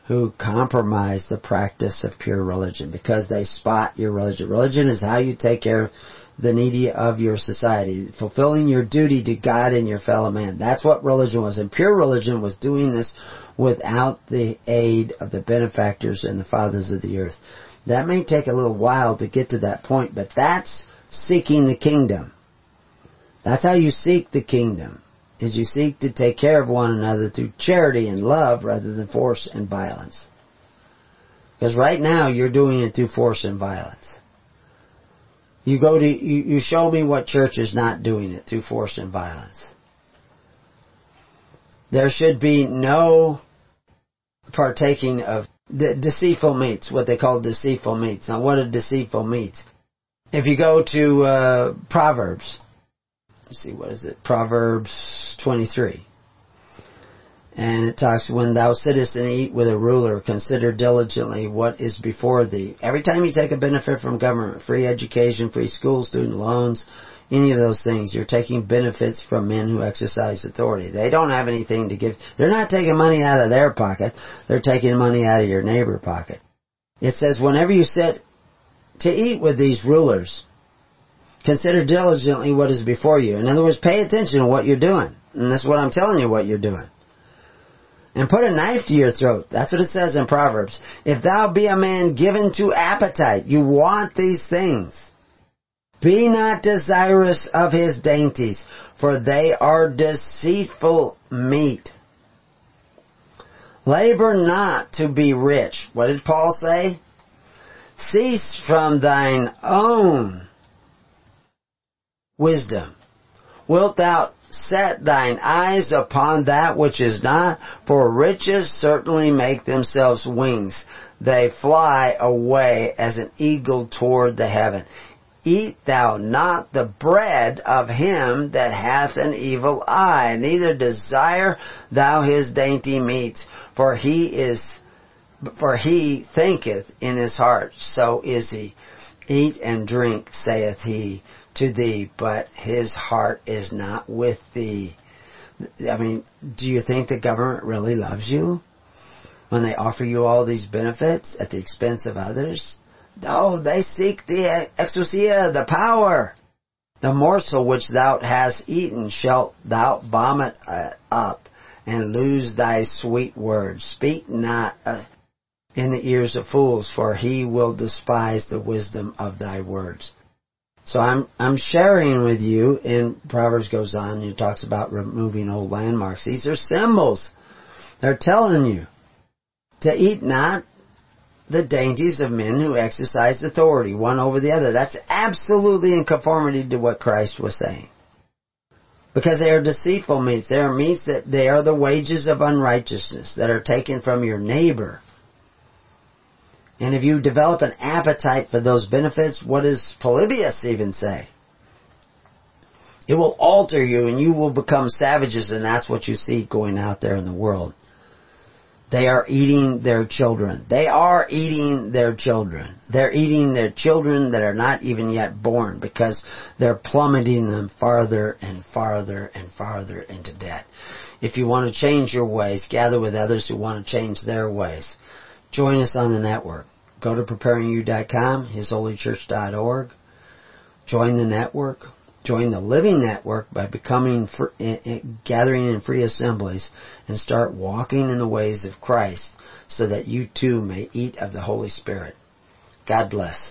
who compromise the practice of pure religion because they spot your religion. Religion is how you take care of the needy of your society, fulfilling your duty to God and your fellow man. That's what religion was. And pure religion was doing this without the aid of the benefactors and the fathers of the earth. That may take a little while to get to that point, but that's seeking the kingdom. That's how you seek the kingdom is you seek to take care of one another through charity and love rather than force and violence. Because right now you're doing it through force and violence. You go to, you, you show me what church is not doing it through force and violence. There should be no partaking of de- deceitful meats, what they call deceitful meats. Now what are deceitful meats? If you go to uh, Proverbs, let's see, what is it? Proverbs 23. And it talks, when thou sittest and eat with a ruler, consider diligently what is before thee. Every time you take a benefit from government, free education, free school, student loans, any of those things, you're taking benefits from men who exercise authority. They don't have anything to give. They're not taking money out of their pocket. They're taking money out of your neighbor pocket. It says, whenever you sit to eat with these rulers, Consider diligently what is before you. In other words, pay attention to what you're doing. And that's what I'm telling you what you're doing. And put a knife to your throat. That's what it says in Proverbs. If thou be a man given to appetite, you want these things. Be not desirous of his dainties, for they are deceitful meat. Labor not to be rich. What did Paul say? Cease from thine own wisdom. Wilt thou set thine eyes upon that which is not? For riches certainly make themselves wings. They fly away as an eagle toward the heaven. Eat thou not the bread of him that hath an evil eye, neither desire thou his dainty meats, for he is For he thinketh in his heart, so is he. Eat and drink, saith he to thee, but his heart is not with thee. I mean, do you think the government really loves you? When they offer you all these benefits at the expense of others? No, they seek the exousia, the power. The morsel which thou hast eaten shalt thou vomit uh, up, and lose thy sweet words. Speak not uh, in the ears of fools, for he will despise the wisdom of thy words. So I'm I'm sharing with you, and Proverbs goes on and it talks about removing old landmarks. These are symbols. They're telling you to eat not the dainties of men who exercise authority, one over the other. That's absolutely in conformity to what Christ was saying. Because they are deceitful meats. They are meats that they are the wages of unrighteousness that are taken from your neighbor. And if you develop an appetite for those benefits, what does Polybius even say? It will alter you and you will become savages and that's what you see going out there in the world. They are eating their children. They are eating their children. They're eating their children that are not even yet born because they're plummeting them farther and farther and farther into debt. If you want to change your ways, gather with others who want to change their ways. Join us on the network. Go to preparingyou.com, hisholychurch.org. Join the network. Join the Living Network by becoming, eh, eh, gathering in free assemblies and start walking in the ways of Christ so that you too may eat of the Holy Spirit. God bless.